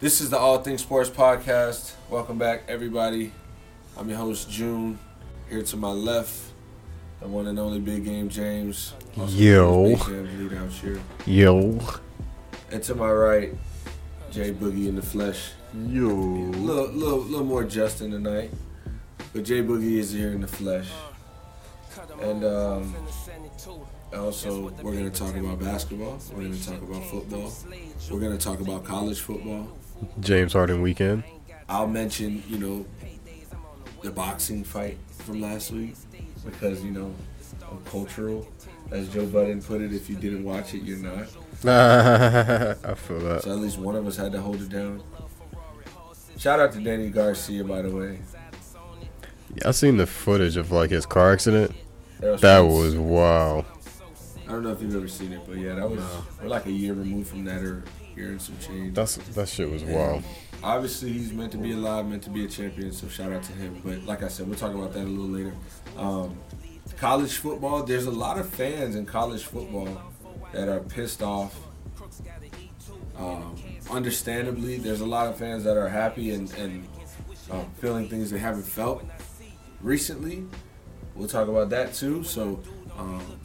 This is the All Things Sports Podcast. Welcome back, everybody. I'm your host, June. Here to my left, the one and only Big Game James. Yo. Big lead out here. Yo. And to my right, Jay Boogie in the flesh. Yo. A little, little, little more Justin tonight, but Jay Boogie is here in the flesh. And um, also, we're going to talk about basketball. We're going to talk about football. We're going to talk about college football. James Harden weekend. I'll mention, you know, the boxing fight from last week because, you know, I'm cultural. As Joe Budden put it, if you didn't watch it, you're not. I feel that. So at least one of us had to hold it down. Shout out to Danny Garcia, by the way. Yeah, I seen the footage of like his car accident. That was wow. I don't know if you've ever seen it, but yeah, that was we're like a year removed from that or some change. That's that shit was wild. Obviously, he's meant to be alive, meant to be a champion. So shout out to him. But like I said, we'll talk about that a little later. Um, college football. There's a lot of fans in college football that are pissed off. Um, understandably, there's a lot of fans that are happy and, and um, feeling things they haven't felt recently. We'll talk about that too. So um,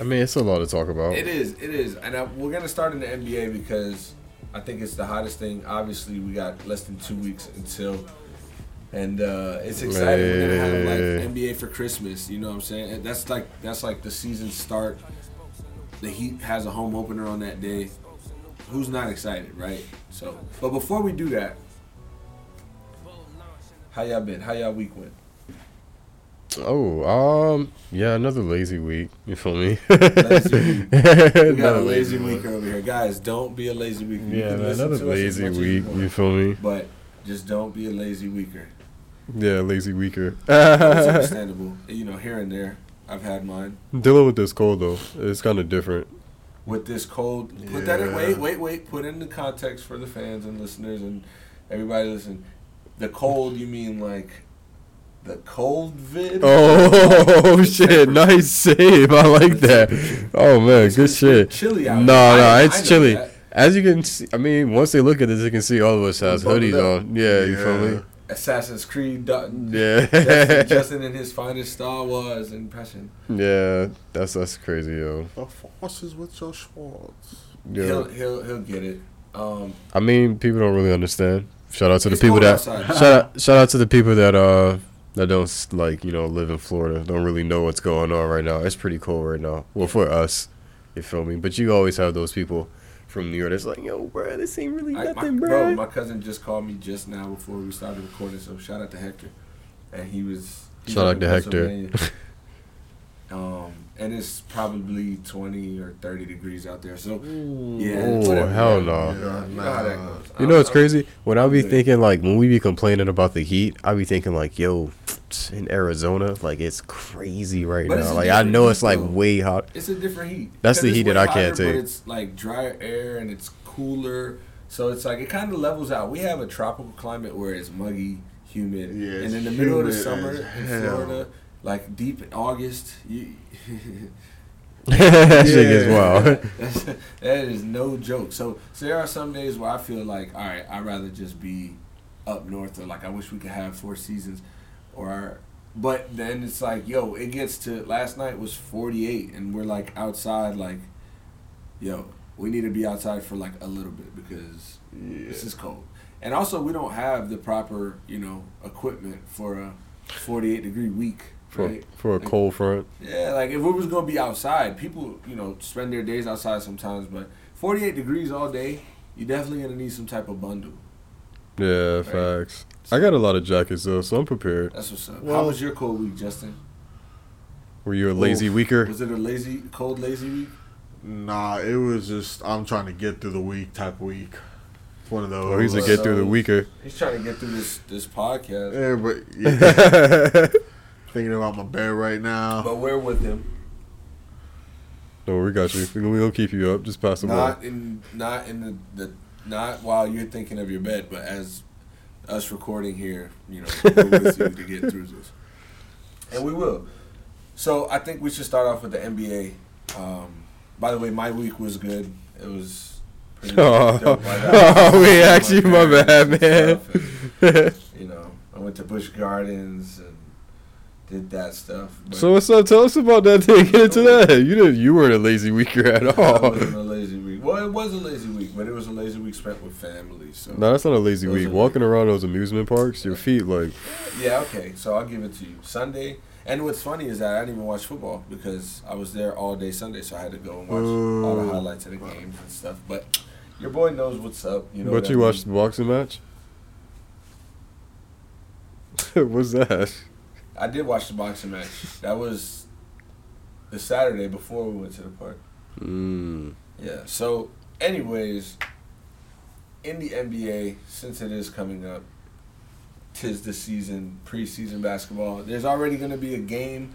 I mean, it's a lot to talk about. it is, it is, and I, we're gonna start in the NBA because I think it's the hottest thing. Obviously, we got less than two weeks until, and uh, it's exciting. We're gonna have like NBA for Christmas. You know what I'm saying? That's like that's like the season start. The Heat has a home opener on that day. Who's not excited, right? So, but before we do that, how y'all been? How y'all week went? Oh, um, yeah, another lazy week. You feel me? Lazy week. We got Another a lazy week over here, guys. Don't be a lazy week. You Yeah, man, another to us as lazy week. want. You feel me? But just don't be a lazy weaker. Yeah, lazy weaker. It's understandable. You know, here and there, I've had mine. Dealing with this cold though, it's kind of different. With this cold, put that in. Wait, wait, wait. Put in the context for the fans and listeners and everybody listen. The cold, you mean like the cold vid? Oh shit! Nice save. I like that. Oh man, It's- good shit. chilly out No, no, I it's know chilly. that. As you can see, I mean, once they look at this, they can see all of us has hoodies on. Yeah, you feel me? Assassin's Creed. Dutton. Yeah. Justin, Justin in his finest Star Wars impression. Yeah, that's that's crazy, yo. The forces with your Schwartz. He'll Yeah. he'll he'll get it. Um, I mean, people don't really understand. Shout out to the people that outside. shout out shout out to the people that uh that don't like you know live in Florida, don't really know what's going on right now. It's pretty cold right now. Well, for us, you feel me? But you always have those people from New York that's like, yo, bro, this ain't really I, my, nothing, bro, bro. my cousin just called me just now before we started recording, so shout out to Hector. And he was he's Shout out to Hector. Um, and it's probably twenty or thirty degrees out there. So yeah, Oh, whatever, hell no. You know, you know how that goes. You know what's crazy? When I be good. thinking like when we be complaining about the heat, I be thinking like, yo, in Arizona, like it's crazy right But now. Like I know it's like though. way hot. It's a different heat. That's the heat that I can't hotter, But take. it's like drier air and it's cooler, so it's like it kind of levels out. We have a tropical climate where it's muggy, humid, Yeah, and in the middle of the summer in hell. Florida, like deep in August, you. that shit gets wild. That's, that is no joke. So, so there are some days where I feel like, all right, I'd rather just be up north, or like I wish we could have four seasons, or. But then it's like, yo, it gets to last night was 48, and we're like outside, like, yo, we need to be outside for like a little bit because this is cold. And also, we don't have the proper, you know, equipment for a 48 degree week, for right? for a Like, cold front. yeah, like if it was gonna be outside, people, you know, spend their days outside sometimes, but 48 degrees all day, you definitely gonna need some type of bundle. Yeah, facts. I got a lot of jackets though, so I'm prepared. That's what's up. How Well- was your cold week, Justin? Were you a lazy Oof. weaker? Was it a lazy, cold, lazy week? Nah, it was just I'm trying to get through the week type week. It's one of those. Or he's a get through the weaker. He's trying to get through this this podcast, Yeah, but yeah, thinking about my bed right now. but we're with him. No, we got you. We gonna- keep you up. Just pass the ball. Not in, not in the, the, not while you're thinking of your bed, but as us recording here, you know, we're with you to get through this, and we will. So I think we should start off with the NBA. Um, by the way, my week was good. It was pretty Oh. dope. Like, I Oh, was actually, my bad, man. stuff, and, you know, I went to Busch Gardens and did that stuff. But so what's up? Tell us about that thing. Get into oh. that. You didn't. You weren't a lazy weeker at it all. wasn't a lazy week. Well, it was a lazy week, but it was a lazy week spent with family. So No, that's not a lazy week. are- Walking around those amusement parks, your feet like yeah, okay. So I'll give it to you. Sunday. And what's funny is that I didn't even watch football because I was there all day Sunday, so I had to go and watch all the oh. highlights of the games and stuff. But your boy knows what's up. You know. But you I mean? watched the boxing match? What's that? I did watch the boxing match. That was the Saturday before we went to the park. Mm. Yeah. So, anyways, in the NBA, since it is coming up, tis the season, preseason basketball. There's already going to be a game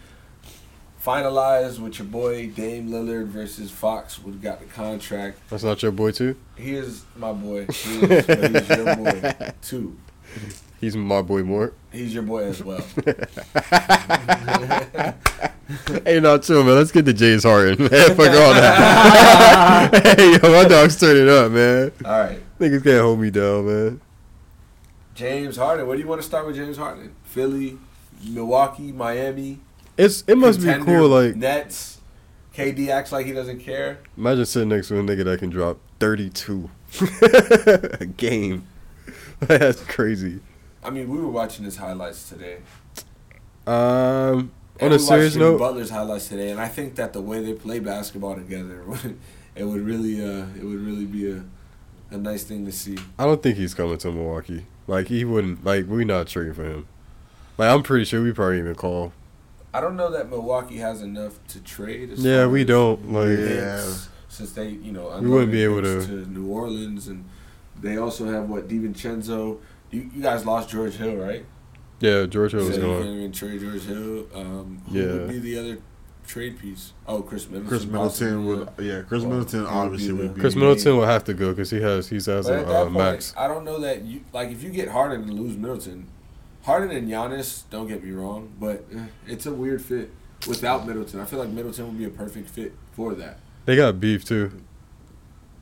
finalized with your boy Dame Lillard versus Fox. We got the contract. That's not your boy too. He is my boy. He is, but he's your boy too. He's my boy more. He's your boy as well. hey, not chill, man. Let's get to James Harden. Man, fuck all that. hey, yo, my dog's turning up, man. All right. Niggas can't hold me down, man. James Harden. Where do you want to start with James Harden? Philly, Milwaukee, Miami. It's it must be cool. Like Nets. KD acts like he doesn't care. imagine sitting next to a nigga that can drop thirty two a game. That's crazy. I mean, we were watching his highlights today. Um, And on a serious Jimmy note, Butler's highlights today, and I think that the way they play basketball together, it would really, uh, it would really be a, a nice thing to see. I don't think he's coming to Milwaukee. Like he wouldn't. Like we're not trading for him. Like I'm pretty sure we probably even call. I don't know that Milwaukee has enough to trade. as Yeah, we as don't. Like Yeah. since they, you know, We wouldn't be able to- to New Orleans, and they also have what DiVincenzo. You, you guys lost George Hill, right? yeah, George Hill So was you even trade George Hill. Um, who Yeah. would be the other trade piece? Oh, Khris Middleton. Khris Middleton would, possibly, yeah, Chris Well, Middleton he would obviously be the- would be. Khris Middleton will have to go because he has he's has a uh, point, max. I don't know that you like if you get Harden and lose Middleton. Harden and Giannis, don't get me wrong, but eh, it's a weird fit without Middleton. I feel like Middleton would be a perfect fit for that. They got beef too.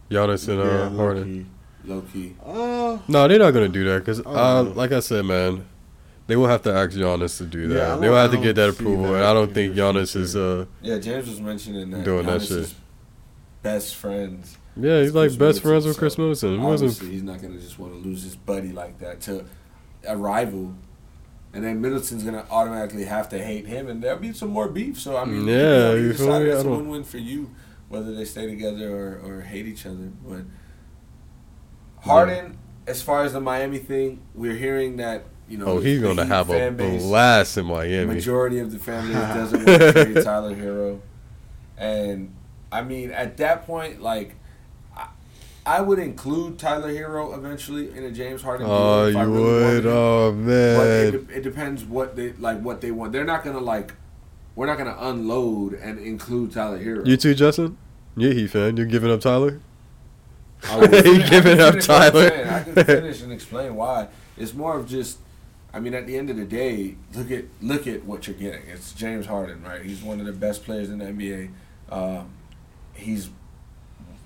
Giannis and uh, yeah, Harden. Low-key. Uh, No, they're not gonna do that because, uh, like I said, man, they will have to ask Giannis to do that. Yeah, they will have to get that approval, that and I don't think the Giannis is. Uh, Yeah, James was mentioning that Doing that Giannis shit. is best friends. yeah, he's like Khris best friends Middleton, with Khris so Middleton. He wasn't. Obviously, he's not gonna just want to lose his buddy like that to a rival. And then Middleton's gonna automatically have to hate him, and there'll be some more beef. So I mean, Yeah, you, know, you either feel side, me? It's I a don't- win-win for you, whether they stay together or, or hate each other. But Harden, as far as the Miami thing, we're hearing that you know. Oh, he's gonna have a base- blast in Miami. majority of the family doesn't want to trade Tyler Herro, and I mean at that point, like I, I would include Tyler Herro eventually in a James Harden. Oh, you really would? Oh But man. it, it depends what they like. What they want. They're not gonna like. We're not gonna unload and include Tyler Herro. You too, Justin? Yeah, he fan. You're giving up Tyler? I would He finish- I up finish what I'm Tyler. I can finish and explain why. It's more of just. I mean, at the end of the day, look at look at what you're getting. It's James Harden, right? He's one of the best players in the NBA. Um, he's,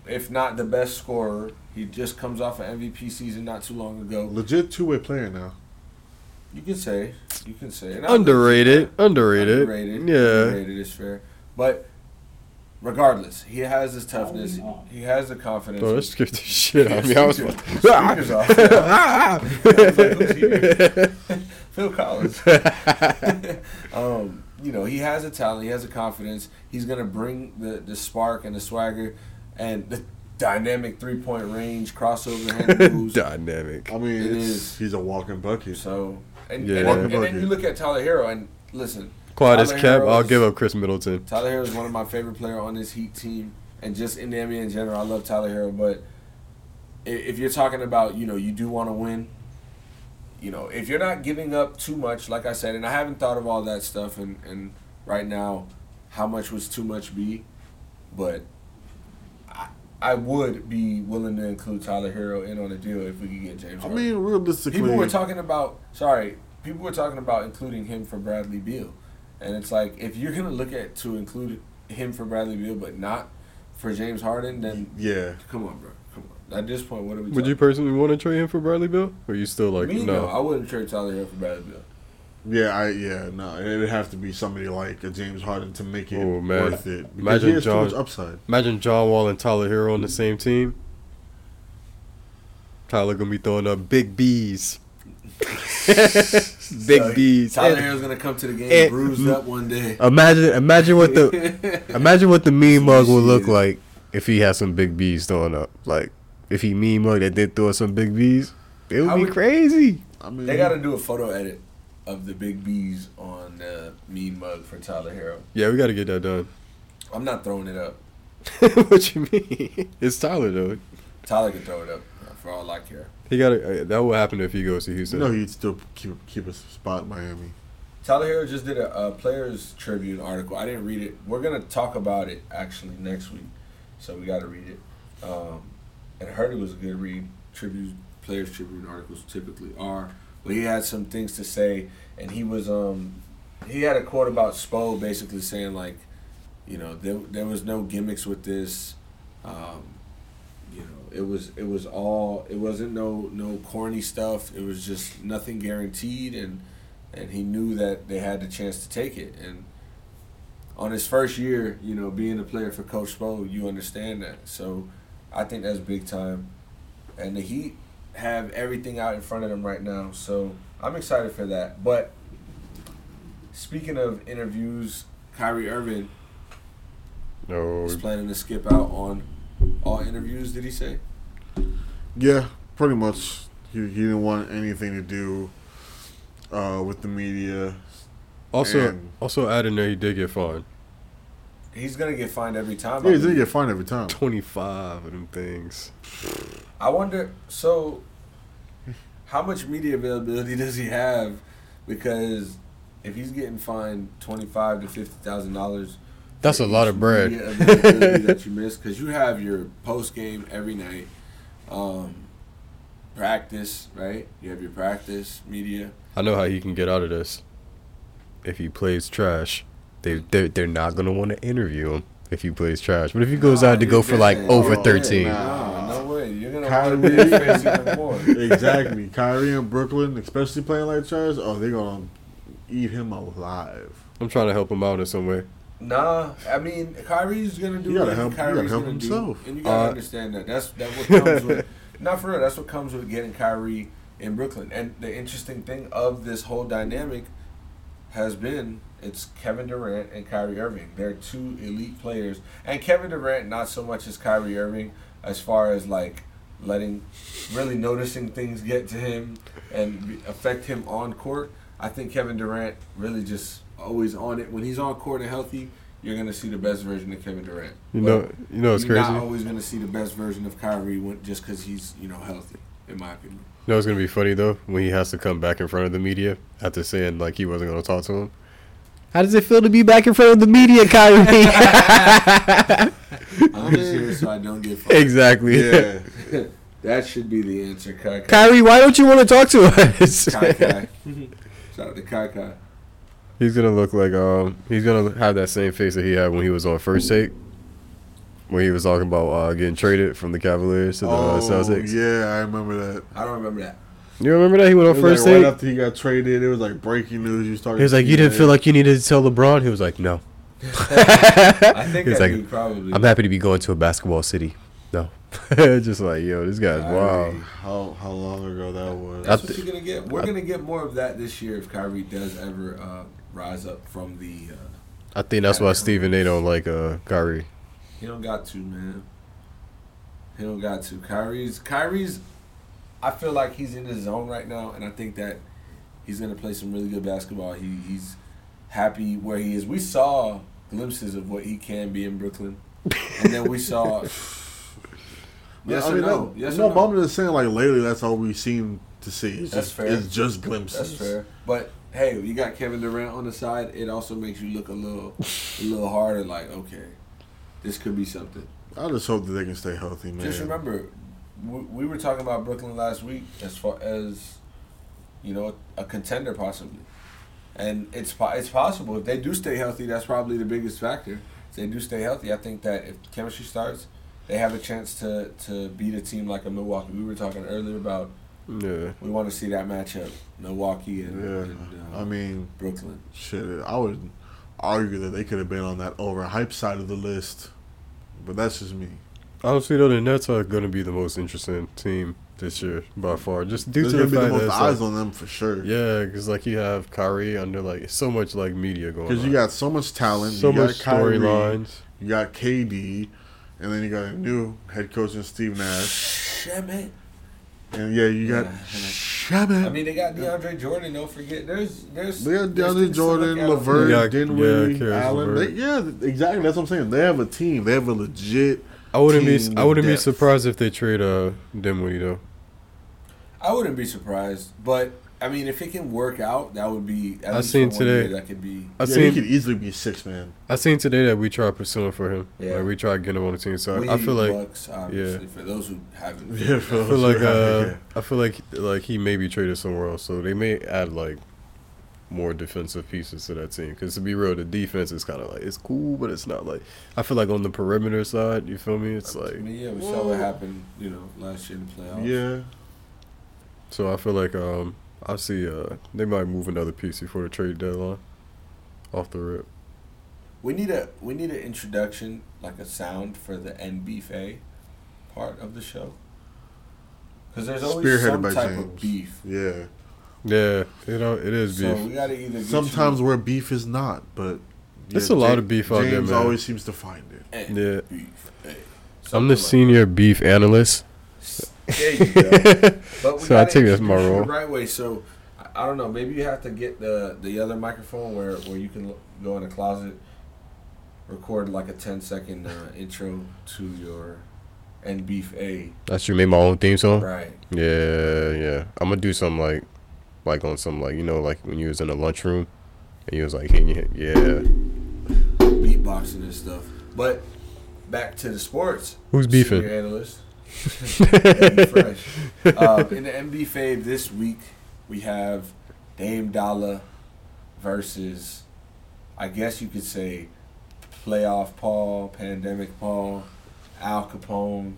if not the best scorer, he just comes off an MVP season not too long ago. legit two way player now. You can say, you can say, Underrated. Underrated. Underrated. Yeah. Underrated is fair. But regardless, he has his toughness. He has the confidence. Bro, that scared the shit out of me. I was Speakers off. Like. Phil Collins. um, you know, he has a talent. He has a confidence. He's gonna bring the the spark and the swagger and the dynamic three point range crossover hand moves. Dynamic. I mean, it's, he's a walking bucket. So and, Yeah. and, Walking and, then you look at Tyler Herro and listen. Quiet as kept. I'll give up Khris Middleton. Tyler Herro is one of my favorite player on this Heat team, and just in the NBA in general. I love Tyler Herro, but if you're talking about, you know, you do want to win. You know, if you're not giving up too much, like I said, and I haven't thought of all that stuff, and and right now, how much was too much be, but I, I would be willing to include Tyler Hero in on a deal if we could get James. I Harden. mean, realistically, People were talking about sorry, people were talking about including him for Bradley Beal. And it's like if you're gonna look at to include him for Bradley Beal but not for James Harden, then yeah. come on, bro. Come on. At this point, what are we? Would you talking- personally want to trade him for Bradley Beal? Or you still like Me, no? no, I wouldn't trade Tyler Hill for Bradley Bill. Yeah, I yeah no, it'd have to be somebody like a James Harden to make it Oh, man. worth it. Because Imagine he has John- too much upside. Imagine John Wall and Tyler Herro on the same team. Tyler gonna be throwing up big B's. big So, B's. Tyler And- Hill's gonna come to the game and- bruised up one day. Imagine, imagine what the imagine what the meme mug would look like if he had some big B's throwing up. Like if he meme mug that did throw some big B's, it would I be would- crazy. I mean, They got to do a photo edit of the big B's on the mean mug for Tyler Herro. Yeah, we got to get that done. I'm not throwing it up. what you mean? It's Tyler though. Tyler can throw it up for all I care. He got to. That will happen if he goes to Houston. No, he'd still keep keep a spot in Miami. Tyler Herro just did a, a Players Tribune article. I didn't read it. We're gonna talk about it actually next week, so we got to read it. Um, and I heard it was a good read. Tribute Players Tribune articles typically are, but he had some things to say, and he was um he had a quote about Spo basically saying like, you know, there there was no gimmicks with this. Um, you know, it was it was all it wasn't no no corny stuff. It was just nothing guaranteed and and he knew that they had the chance to take it. And on his first year, you know, being a player for Coach Spo, you understand that. So I think that's big time. And the Heat have everything out in front of them right now. So I'm excited for that. But speaking of interviews, Kyrie Irving no. is planning to skip out on all interviews, did he say? Yeah, pretty much. He, he didn't want anything to do uh, with the media. Also, And- also adding there, he did get fined. He's gonna get fined every time. Yeah, I he's gonna get fined every time. Twenty five of them things. I wonder. So, how much media availability does he have? Because if he's getting fined twenty five to fifty thousand dollars, That's a lot of bread. that you miss because you have your post game every night, um, practice right. You have your practice media. I know how he can get out of this. If he plays trash, they they're, they're not gonna want to interview him if he plays trash. But if he goes Nah, out to go you're for like just- over Oh, thirteen, nah. No, no way. You're gonna Kyrie- want to be face even more. exactly. Kyrie in Brooklyn, especially playing like trash, oh, they're gonna eat him alive. I'm trying to help him out in some way. Nah, I mean Kyrie's gonna do You gotta what help- you Kyrie's gotta help gonna himself. do, and you gotta Uh, understand that. That's that what comes with. Not for real. That's what comes with getting Kyrie in Brooklyn. And the interesting thing of this whole dynamic has been it's Kevin Durant and Kyrie Irving. They're two elite players, and Kevin Durant not so much as Kyrie Irving as far as like letting, really noticing things get to him and affect him on court. I think Kevin Durant really just always on it. When he's on court and healthy, you're gonna see the best version of Kevin Durant. You But know, you know, it's you're crazy. not always gonna see the best version of Kyrie when, just because he's you know healthy. In my opinion. You know, it's gonna be funny though when he has to come back in front of the media after saying like he wasn't gonna talk to him. How does it feel to be back in front of the media, Kyrie? I'm just here so I don't get fired. exactly. Yeah. That should be the answer, Kai Kai. Kyrie, why don't you want to talk to us? Kai Kai. Shout out to Kai Kai. He's gonna look like um he's gonna have that same face that he had when he was on first take. When he was talking about uh, getting traded from the Cavaliers to the uh, oh, Celtics. yeah, I remember that. I don't remember that. You remember that he went It on was first like take? right after he got traded, it was like breaking news. You started. he was like, "You didn't feel like you needed to tell LeBron." He was like, "No." I think He's that like, dude probably. I'm happy to be going to a basketball city. No, just like yo, this guy's Kyrie. wild. How how long ago that was? That's I what thi- you're gonna get. We're I- gonna get more of that this year if Kyrie does ever uh, rise up from the. Uh, I think that's why Stephen A. don't like uh, Kyrie. he don't got to, man. He don't got to. Kyrie's Kyrie's. I feel like he's in his zone right now, and I think that he's gonna play some really good basketball. He he's happy where he is. We saw glimpses of what he can be in Brooklyn, and then we saw. yes I or mean, no? that- Yes no, or but no? I'm just saying, like lately, that's all we seem to see. It's That's just, fair. It's just glimpses. That's fair. But hey, you got Kevin Durant on the side. It also makes you look a little, a little harder. Like, okay, this could be something. I just hope that they can stay healthy, man. Just remember, we, we were talking about Brooklyn last week as far as, you know, a contender possibly, and it's it's possible if they do stay healthy. That's probably the biggest factor. If they do stay healthy, I think that if chemistry starts, they have a chance to to beat a team like a Milwaukee. We were talking earlier about Yeah. we want to see that matchup, Milwaukee and, Yeah. and, uh, I mean, Brooklyn. shit. I would argue that they could have been on that overhyped side of the list, but that's just me. Honestly, though, the Nets are going to be the most interesting team this year by far. Just due There's to gonna the be the fact that eyes like, on them for sure. yeah, because like you have Kyrie under like so much like media going. Because you got so much talent, so you got much Kyrie, storylines. you got KD, and then you got a new head coach in Steve Nash, Damn it. And yeah, you got Yeah. Shabbat. I mean, they got DeAndre Jordan. Don't forget, there's there's They got DeAndre things Jordan, look at. LeVert, Yeah, yeah, Dinwiddie, Karis Allen. They, yeah, exactly. That's what I'm saying. They have a team. They have a legit. I wouldn't team be. I wouldn't be surprised if they trade uh Dinwiddie though. I wouldn't be surprised, but I mean, if it can work out, that would be. At I least seen for one today- year, that could be. I yeah, seen. he could easily be a six man. I seen today that we tried pursuing for him. Yeah. Like we tried getting him on the team. So we I feel like Bucks, obviously, for those who haven't. Yeah, I feel like uh, Yeah. I feel like like he may be traded somewhere else, so they may add like more defensive pieces to that team. Because to be real, the defense is kind of like it's cool, but it's not like I feel like on the perimeter side, you feel me? It's I like mean, yeah, we saw what happened, you know, last year in the playoffs. yeah. so. I feel like um I see uh they might move another piece before the trade deadline. Off the rip, We need a we need an introduction, like a sound for the NBFA part of the show. Because there's always Spearheaded some by type James. of beef. Yeah. yeah, you know it is So beef. we gotta either Sometimes you where beef is not, but it's a lot of beef out there, James man. always seems to find it. eh, Yeah. beef. eh, I'm something the like senior beef analyst. There you go. But So I take that's my role. the right way. So I, don't know. Maybe you have to get the the other microphone where where you can go in a closet, record like a 10 second uh, intro to your and beef a That's you made my own theme song. right. Yeah, yeah. I'm gonna do something like, like on some like you know like when you was in the lunchroom, and you was like, yeah. beatboxing and stuff. But back to the sports. Who's beefing? Senior analyst. Eddie Fresh. Um, in the MB fave this week, we have Dame Dollar versus, I guess you could say, playoff Paul, pandemic Paul, Al Capone,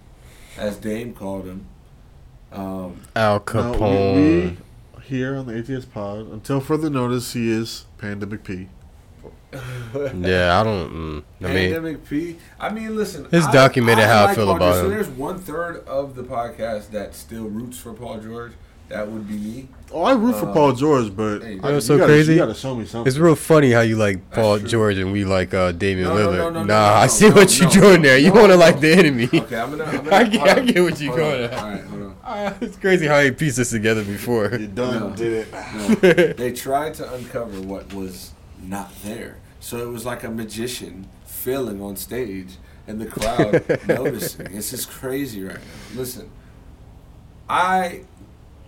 as Dame called him. Um, Al Now, Capone. we, we here on the ATS Pod, until further notice, he is Pandemic P. yeah, I don't. Mm, I mean, Pandemic P. I mean, listen. It's I- documented how I like feel Paul about George. So him. there's one third of the podcast that still roots for Paul George. That would be me. Oh, I root for Uh, Paul George, but hey, I- You know what's you so gotta, crazy? You gotta show me something. it's real funny how you like Paul. George and we like uh Damian No, no, Lillard. no, no, nah, no, I see no, what you're doing there. You no, want to no. like the enemy. Okay, I'm gonna. I'm gonna I get- I get what you're Hold on. going at. All right, hold on. Ah, it's crazy how he pieced this together before. you done No. did it. No, they tried to uncover what was not there. So it was like a magician filling on stage and the crowd noticing. It's just crazy right now. Listen, I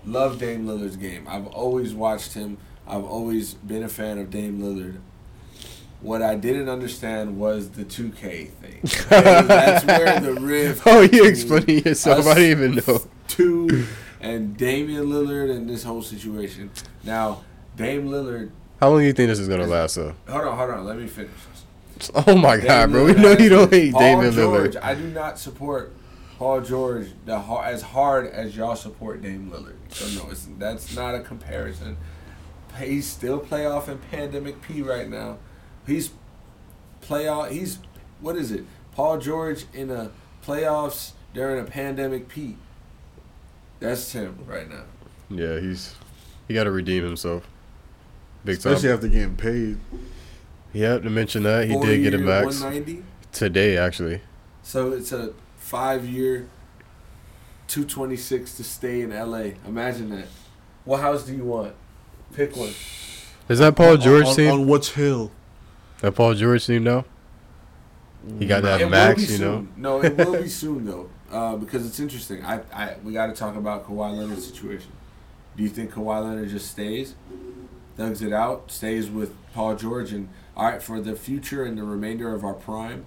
love Dame Lillard's game. I've always watched him. I've always been a fan of Dame Lillard. What I didn't understand was the 2K thing. Okay? That's where the rift. Oh, you between explaining yourself? I didn't even know. Two and Damian Lillard and this whole situation. Now, Dame Lillard. How long do you think this is gonna last? Though. Hold on, hold on. Let me finish. Oh my god, bro! We know you don't hate Paul George. Lillard. I do not support Paul George the as hard as y'all support Dame Lillard. So no, it's, that's not a comparison. He's still playoff in pandemic P right now. He's playoff. He's what is it? Paul George in a playoffs during a pandemic P. That's him right now. Yeah, he's he got to redeem himself. Big time. Especially after getting paid. Yeah, to mention that he Four did get a year, max 190. today. Actually, So it's a five year, 226 to stay in LA. Imagine that. What house do you want? Pick one. is that Paul George on, team? on which hill? that Paul George team now? He got that it max, you know. soon. No, it will be soon though, uh, because it's interesting. I, I we got to talk about Kawhi Leonard's situation. Do you think Kawhi Leonard just stays, thugs it out, stays with Paul George, and all right for the future and the remainder of our prime,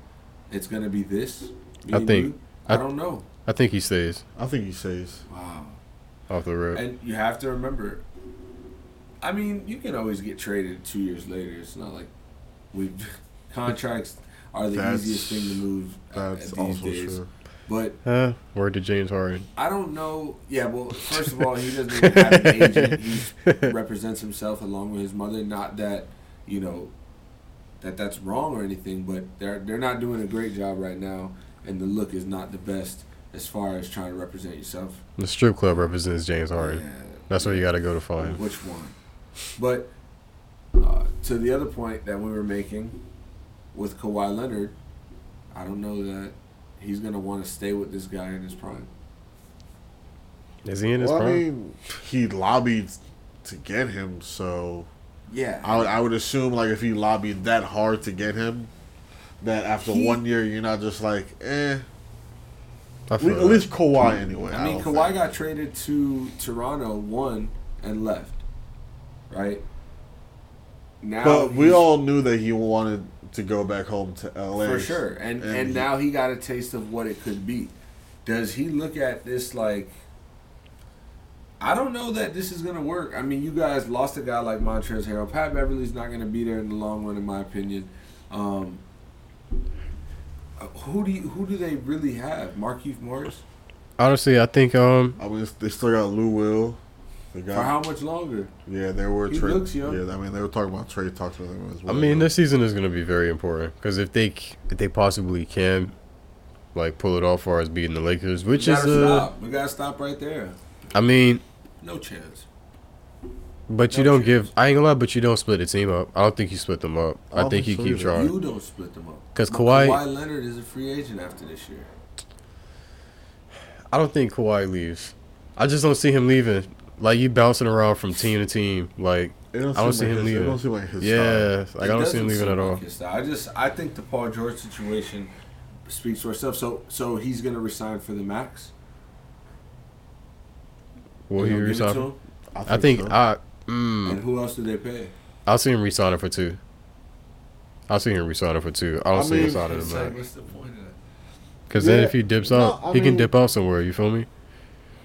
it's gonna be this? I think- I I- don't know. I think he stays I think he stays. Wow. off the road. And you have to remember, I mean, you can always get traded two years later. It's not like we contracts are the That's- easiest thing to move at, That's at these also days. true. But Huh? Word to James Harden. I don't know. Yeah, well, first of all, he doesn't even have an agent. He represents himself along with his mother. Not that you know that that's wrong or anything, but they're they're not doing a great job right now, and the look is not the best as far as trying to represent yourself. The strip club represents James Harden. Yeah. That's where you got to go to find. Which one? But uh, to the other point that we were making with Kawhi Leonard, I don't know that he's gonna want to stay with this guy in his prime. Is he in his Well, I prime? mean, he lobbied to get him, so Yeah, I would, I would assume like if he lobbied that hard to get him, that after He- one year you're not just like eh. I At feel least, at least Kawhi anyway. I mean, don't Kawhi think. got traded to Toronto, won, and left. Right. Now, But we all knew that he wanted to go back home to LA for sure, and and, and he- now he got a taste of what it could be. Does he look at this like? I don't know that this is gonna work. I mean, you guys lost a guy like Montrezl Harrell. Pat Beverley's not gonna be there in the long run, in my opinion. Um, uh, who do you, who do they really have? Marcus Morris Honestly, I think um I mean, they still got Lou Will. They got for how much longer? yeah, they were He trade. looks young. Yeah, I mean they were talking about trade talks with him as well. I well. mean this season is gonna be very important because if they if they possibly can like pull it off for us beating the Lakers, which we is gotta uh stop. We gotta stop right there. I mean, No chance. but you don't give. I ain't gonna lie, but you don't split the team up. I don't think you split them up. I I, think think you so keep either. trying You don't split them up 'Cause But Kawhi- Kawhi Leonard is a free agent after this year. I don't think Kawhi leaves. I just don't see him leaving. Like you bouncing around from team to team. Like It don't I don't see like him his, It leaving. don't seem like his style. yeah, like I don't see him leaving at all. like. I just I think the Paul George situation speaks for itself. So so he's gonna resign for the max. Will They he gonna give it to resign? him? I think so. I And mm, who else do they pay? I'll see him resigning for two. I'll see him resigning for two. I don't I see him mean, signing the max. what's the point of that? Because then if he dips out, I he can dip out somewhere. You feel me?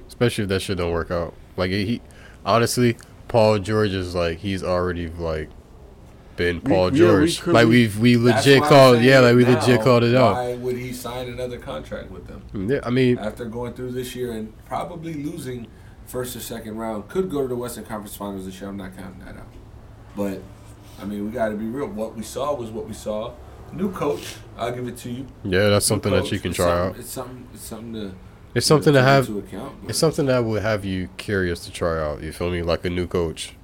Especially if that shit don't work out. Like he, honestly, Paul George is like he's already like been We- Paul yeah, we George. like we- we've we legit called yeah, like we now, legit called it out. Why would he sign another contract with them Yeah, I mean, after going through this year and probably losing first or second round? Could go to the Western Conference Finals this year. I'm not counting that out. But I mean, we got to be real. What we saw was what we saw. New coach, I'll give it to you. yeah, that's New something that you can try out. It's something. It's something to. It's something to take have. account. It's something that would have you curious to try out. You feel me? Like a new coach.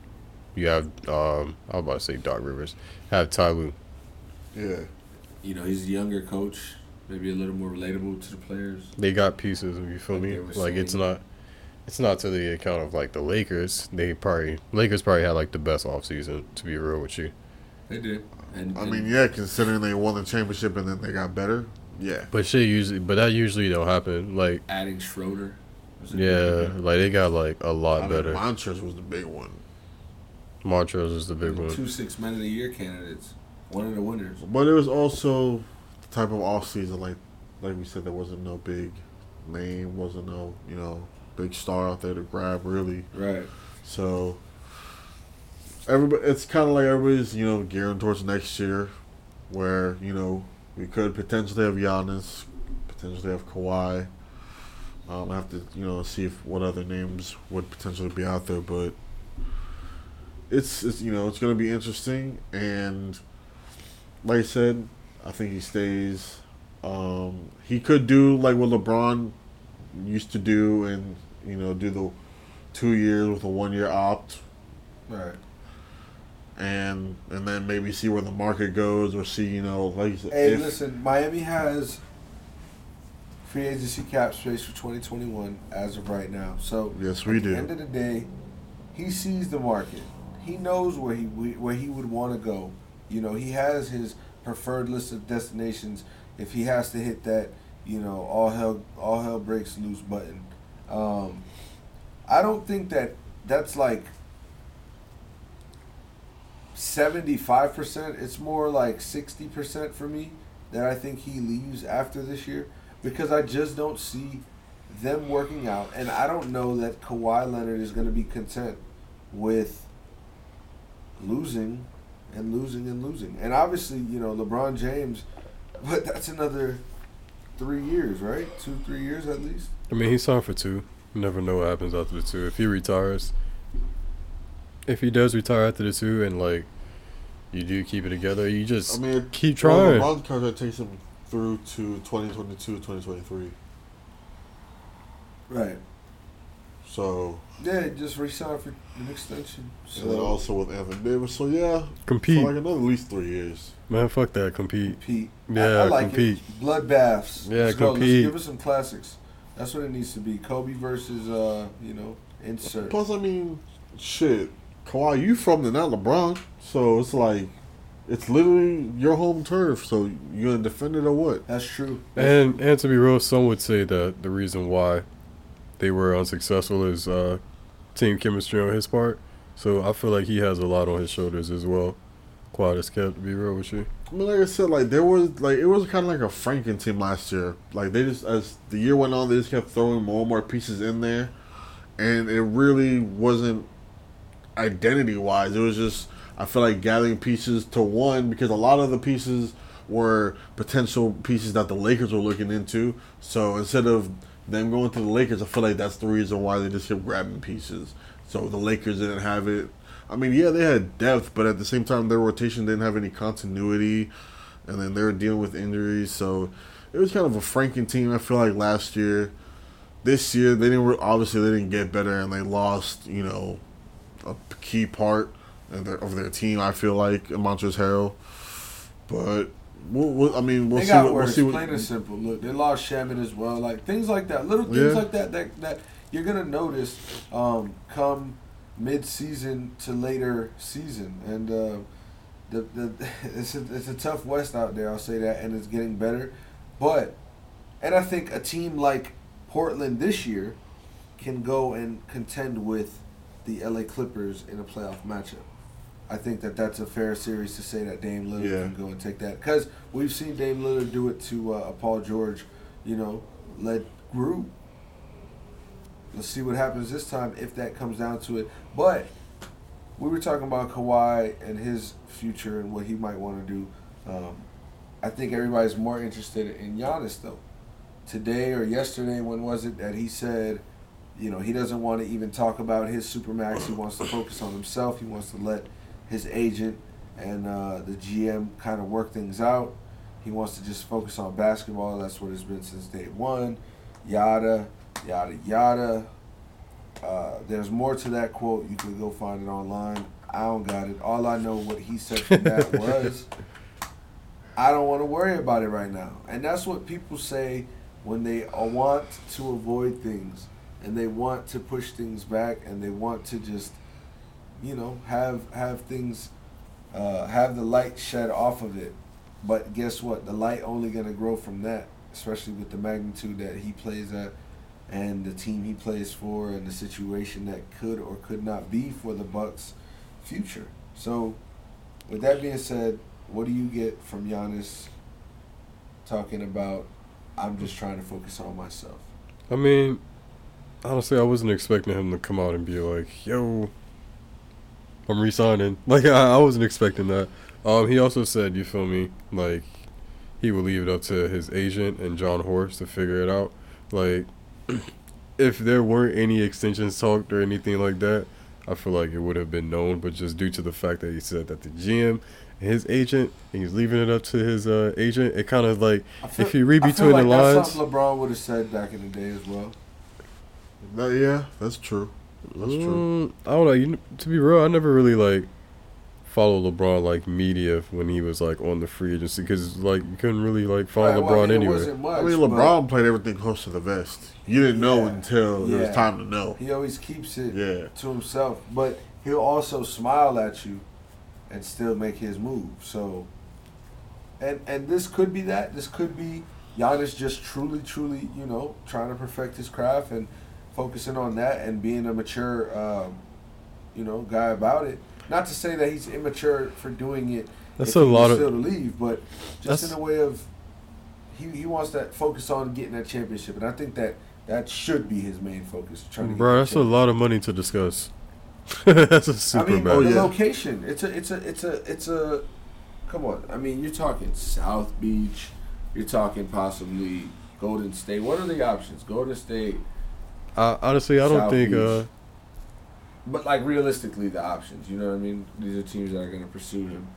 You have um, I was about to say Doc Rivers. Have Ty Lue. yeah. you know, he's a younger coach, maybe a little more relatable to the players. They got pieces. You feel Like me? they were Like it's not. It's not to the account of like the Lakers. They probably Lakers probably had like the best offseason, to be real with you. They did. And, I and mean, yeah, considering they won the championship and then they got better. Yeah. But shit usually, but that usually don't happen. Like adding Schroeder. yeah, like they got like a lot I mean, better. Montrez was the big one. Montrez is the big one. one. Two six men of the year candidates. One of the winners. But it was also the type of off season like like we said there wasn't no big name, wasn't no, you know, big star out there to grab really. Right. So everybody it's kinda like everybody's, you know, gearing towards next year where, you know, we could potentially have Giannis, potentially have Kawhi. Um, I have to, you know, see if what other names would potentially be out there, but it's, it's you know it's going to be interesting and like I said, I think he stays. Um, he could do like what LeBron used to do, and you know do the two years with a one year opt, Right. And and then maybe see where the market goes, or see you know like you said, Hey, if- listen, Miami has free agency cap space for 2021 as of right now. So Yes, we at do. the end of the day, he sees the market. He knows where he where he would want to go. You know, he has his preferred list of destinations. If he has to hit that, you know, all hell all hell breaks loose button. Um, I don't think that that's like seventy five percent. It's more like sixty percent for me that I think he leaves after this year because I just don't see them working out, and I don't know that Kawhi Leonard is going to be content with losing and losing and losing. And obviously, you know, LeBron James, but that's another three years, right? Two, three years at least. I mean, he signed for two. You never know what happens after the two. If he retires, if he does retire after the two, and like you do keep it together, you just I mean, keep well, trying. LeBron's contract takes him through to 2022, 2023. Right. So, Yeah, just resign for an extension. and then also with Evan Davis. So yeah, compete, for like another at least three years. man. Fuck that. Compete. compete. Yeah, I, I like compete. it. Bloodbaths. Yeah, Let's go. Let's compete. give us some classics. That's what it needs to be. Kobe versus uh, you know, insert. Plus, I mean, shit, Kawhi, you from the not LeBron, so it's like, it's literally your home turf. So you gonna defend it or what? That's true. And and to be real, some would say that the reason why they were unsuccessful is uh, team chemistry on his part. So I feel like he has a lot on his shoulders as well. Quad is kept to be real with you. I mean, like I said, like there was like it was kind of like a Franken team last year. Like they just as the year went on, they just kept throwing more and more pieces in there, and it really wasn't identity wise. It was just I feel like gathering pieces to one because a lot of the pieces were potential pieces that the Lakers were looking into. So instead of them going to the Lakers, I feel like that's the reason why they just kept grabbing pieces. So the Lakers didn't have it. I mean, yeah, they had depth, but at the same time, their rotation didn't have any continuity, and then they were dealing with injuries. So it was kind of a Franken team. I feel like last year, this year they didn't obviously they didn't get better, and they lost you know key part of their, of their team. I feel like in Montrezl Harrell, but we'll, we'll, I mean we'll they see got what we'll see what Plain and simple. Look, they lost Shamet as well. Like things like that, little things Yeah. like that, that that you're gonna notice um, come mid-season to later season, and uh, the the it's a, it's a tough West out there. I'll say that, and it's getting better, but and I think a team like Portland this year can go and contend with the LA Clippers in a playoff matchup. I think that that's a fair series to say that Dame Lillard Yeah. can go and take that because we've seen Dame Lillard do it to uh, Paul George. You know, let Group. Let's see what happens this time if that comes down to it. But we were talking about Kawhi and his future and what he might want to do. Um, I think everybody's more interested in Giannis though. Today or yesterday, when was it that he said, you know, he doesn't want to even talk about his supermax. He wants to focus on himself. He wants to let his agent and uh, the GM kind of work things out. He wants to just focus on basketball. That's what it's been since day one. Yada, yada, yada. Uh, there's more to that quote. You can go find it online. I don't got it. All I know what he said from that was, I don't want to worry about it right now. And that's what people say when they want to avoid things and they want to push things back and they want to just, you know, have have things, uh, have the light shed off of it. But guess what? The light only gonna grow from that, especially with the magnitude that he plays at, and the team he plays for, and the situation that could or could not be for the Bucks' future. So, with that being said, what do you get from Giannis talking about? I'm just trying to focus on myself. I mean, honestly, I wasn't expecting him to come out and be like, "Yo, I'm resigning." Like I, I wasn't expecting that. Um, he also said, "You feel me?" Like he would leave it up to his agent and Jon Horst to figure it out. Like if there weren't any extensions talked or anything like that, I feel like it would have been known. But just due to the fact that he said that the GM and his agent, and he's leaving it up to his uh, agent, it kind of like feel- if you read between like the that's lines. LeBron would have said back in the day as well. That- yeah, that's true. That's true. Mm, I don't know. You, to be real, I never really like follow LeBron like media when he was like on the free agency because like you couldn't really like follow Right, well, LeBron I mean, it anyway. much, I mean, LeBron played everything close to the vest. You didn't know Yeah. until it was time to know. He always keeps it Yeah. to himself, but he'll also smile at you and still make his move. So, and and this could be that. This could be Giannis just truly, truly, you know, trying to perfect his craft and focusing on that and being a mature, um, you know, guy about it. Not to say that he's immature for doing it. That's if a he lot of- still to leave, but just in That's- a way of he he wants that focus on getting that championship, and I think that that should be his main focus. Trying to get Bro, that that's a lot of money to discuss. that's a super I mean, bad. Oh, the yeah. location. It's a, it's a, it's a, it's a. Come on. I mean, you're talking South Beach. You're talking possibly Golden State. What are the options? Golden State. Uh, honestly, I don't South think. Uh, But like realistically, the options. You know what I mean? These are teams that are going to pursue him.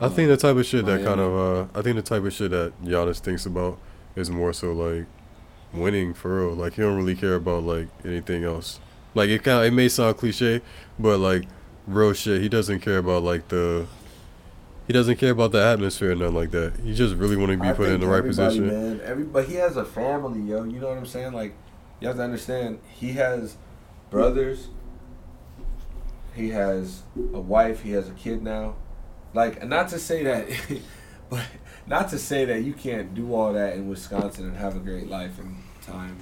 I think the type of shit that kind of. Uh, I think the type of shit that Giannis thinks about is more so like winning for real. Like he don't really care about like anything else. Like it kind. It may sound cliche, but like real shit. He doesn't care about like the. He doesn't care about the atmosphere or nothing like that. He just really want to be I put in the right position. Man, but he has a family, yo. You know what I'm saying? Like, you have to understand, he has brothers. He has a wife. He has a kid now. Like, not to say that, but not to say that you can't do all that in Wisconsin and have a great life and time.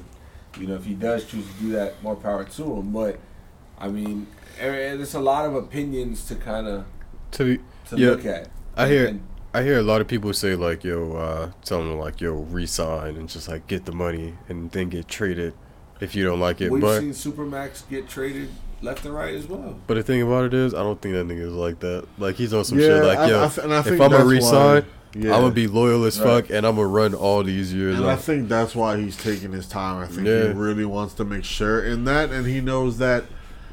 You know, if he does choose to do that, more power to him. But I mean, there's a lot of opinions to kind of To to Yeah, look at. I hear. And- I hear a lot of people say like, "Yo, uh, tell them like, yo, resign and just like get the money and then get traded if you don't like it." We've but seen Supermax get traded left and right as well. but the thing about it is, I don't think that nigga is like that. Like he's on some yeah, shit like, I- "Yo, I th- and I if I'm gonna resign, why- yeah. I'm gonna be loyal as Right. fuck and I'm gonna run all these years." And I think that's why he's taking his time. I think Yeah. he really wants to make sure in that, and he knows that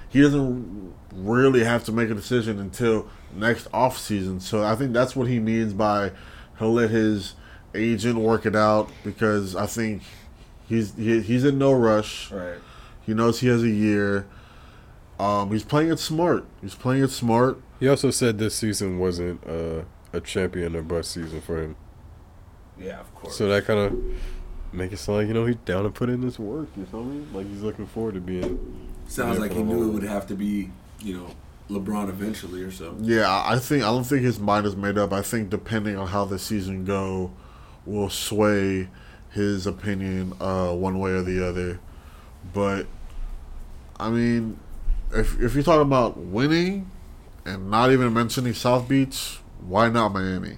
he doesn't really have to make a decision until next off season. So I think that's what he means by he'll let his agent work it out because I think he's he, he's in no rush. Right. He knows he has a year. Um, he's playing it smart. He's playing it smart. he also said this season wasn't uh, a champion or bust season for him. Yeah, of course. So that kind of make it sound like you know he's down to put in this work. You feel me? Like he's looking forward to being. Sounds like he the knew it would have to be, you know, LeBron eventually or so. Yeah, I I think I don't think his mind is made up. I think depending on how the season go, will sway his opinion uh, one way or the other. But I mean, if if you're talking about winning and not even mentioning South Beach, why not Miami?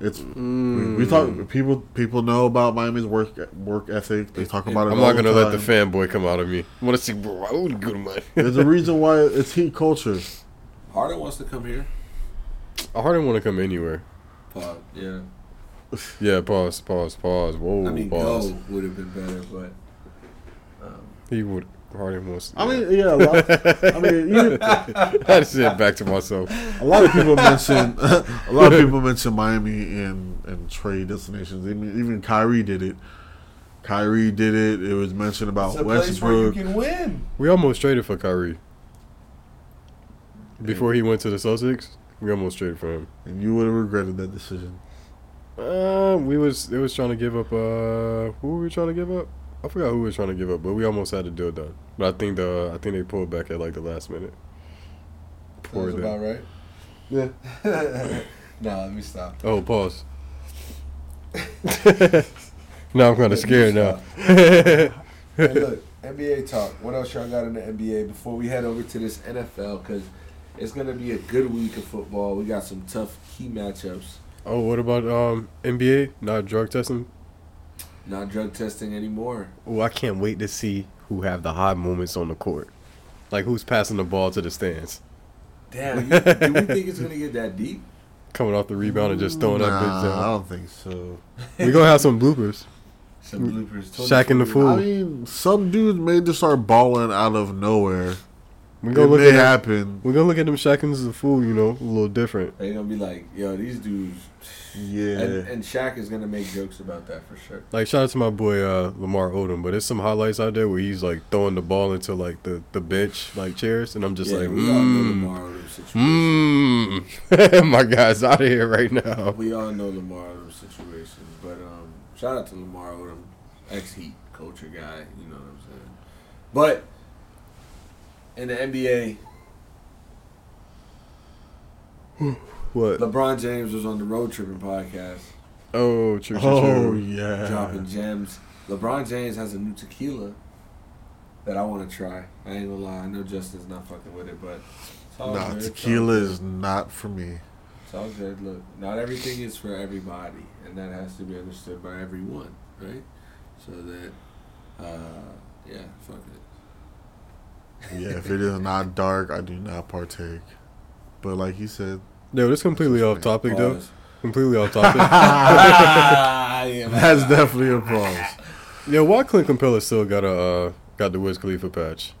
It's we, we talk people people know about Miami's work work ethic. They talk about it. I'm all not gonna the let the fanboy come out of me. I want to see, bro. I would go to my. There's a reason why it's heat culture. Harden wants to come here. I hardly want to come anywhere. Pause. Yeah. Yeah, pause, pause, pause. Whoa, I mean, pause. go would have been better, but. Um, He would hardly wants. I mean, yeah, a lot, I mean, you, I had to say it back to myself. A lot of people mention a lot of people mention Miami in in trade destinations. Even even Kyrie did it. Kyrie did it. It was mentioned about it's a place where you can win. We almost traded for Kyrie before he went to the Celtics. We almost traded for him. And you would have regretted that decision. Uh, we was it was trying to give up. Uh, who were we trying to give up? I forgot who we were trying to give up, but we almost had the deal done. But I think the I think they pulled back at like the last minute. Poor them. about right. Yeah. nah, let me stop. Oh, pause. now I'm kind of scared now. Hey, look, NBA talk. What else y'all got in the NBA before we head over to this NFL? Because it's gonna be a good week of football. We got some tough key matchups. Oh, what about um NBA? Not drug testing. Not drug testing anymore. Oh, I can't wait to see who have the high moments on the court. Like who's passing the ball to the stands, Damn, you, do we think it's gonna get that deep? coming off the rebound and just throwing that bitch Nah, I don't think so. We gonna have some bloopers. Some bloopers. Shaqtin' a Fool. I mean, some dudes may just start balling out of nowhere. We It gonna look may at them, happen. We're gonna look at them Shaqins as a fool. You know, a little different. They're gonna be like, yo, these dudes. Yeah. And, and Shaq is gonna make jokes about that for sure. Like shout out to my boy uh, Lamar Odom, but there's some highlights out there where he's like throwing the ball into like the, the bench like chairs, and I'm just yeah, like, we all know mmm, Lamar Odom's situation. mmm. my guy's out of here right now. We all know Lamar Odom's situation, but um, shout out to Lamar Odom, ex Heat culture guy. You know what I'm saying? But in the NBA, What? LeBron James was on the Road Tripping podcast, Oh, true, true, oh true. yeah. dropping gems. LeBron James has a new tequila that I want to try. I ain't gonna lie, I know Justin's not fucking with it, but it's all Nah, good, it's all tequila good. is not for me. It's all good. Look, not everything is for everybody, and that has to be understood by everyone, right? So that, uh, yeah, fuck it. Yeah, if it is not dark, I do not partake. But like you said, Yo, this completely off topic though. Completely off topic. That's definitely a pause. Yo, why Clint Capela still got a uh, got the Wiz Khalifa patch?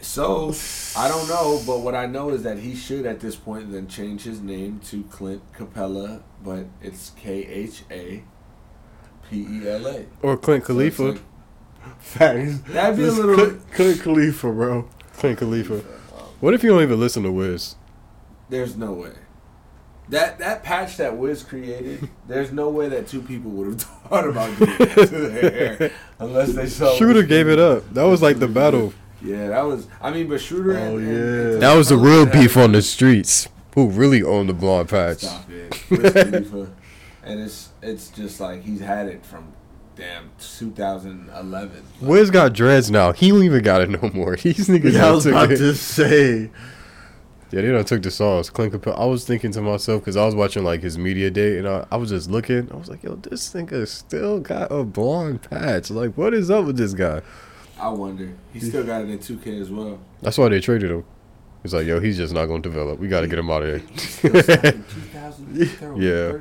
So I don't know, but what I know is that he should at this point then change his name to Clint Capella, but it's K H A P E L A. Or Clint Khalifa? like- Facts. That'd be a little. Clint, Clint Khalifa, bro. Clint Khalifa. What if you don't even listen to Wiz? There's no way. That that patch that Wiz created, there's no way that two people would have thought about doing that to their hair unless they saw. Shooter Wiz gave it up. That was like the battle. Yeah, that was. I mean, but Shooter. Oh, and- yeah. and That was the real beef on the streets. Who really owned the blonde patch? Stop it, Wiz Khalifa. and it's it's just like he's had it from damn 2011. Wiz got dreads now. He don't even got it no more. These niggas Yeah, I done was took about it. to say. Yeah, they done took the songs. Clint Capela. I was thinking to myself because I was watching like his media day, and I, I was just looking. I was like, yo, this nigga still got a blonde patch. Like, what is up with this guy? I wonder. He still got it in 2K as well. That's why they traded him. It's like, yo, he's just not going to develop. We got to get him out of He still signed in 2013. Yeah.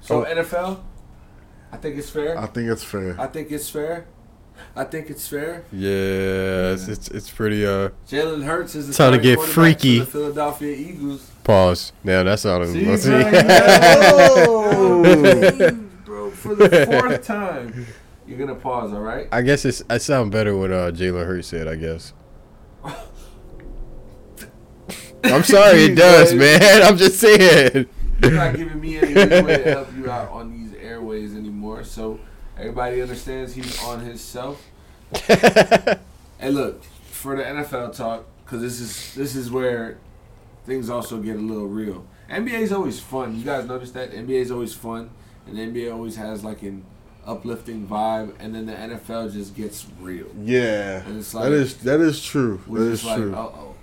So Oh. NFL, I think it's fair. I think it's fair. I think it's fair. I think it's fair. here. Yeah, it's, it's it's pretty uh Jalen Hurts is the Time to get freaky. for the Philadelphia Eagles. pause. Damn, that sounded. See, let's see. bro, bro, for the fourth time, you're gonna pause. All right. I guess it's I sound better what uh, Jalen Hurts said. I guess. I'm sorry, it does, man. I'm just saying. You're not giving me any way to help you out on these airways anymore. So everybody understands he's on himself. Hey, look for the NFL talk because this is this is where things also get a little real. NBA is always fun. You guys notice that NBA is always fun, and the NBA always has like an uplifting vibe, and then the NFL just gets real. Yeah, And it's like- that is that is true. We're That just is like, true. uh oh.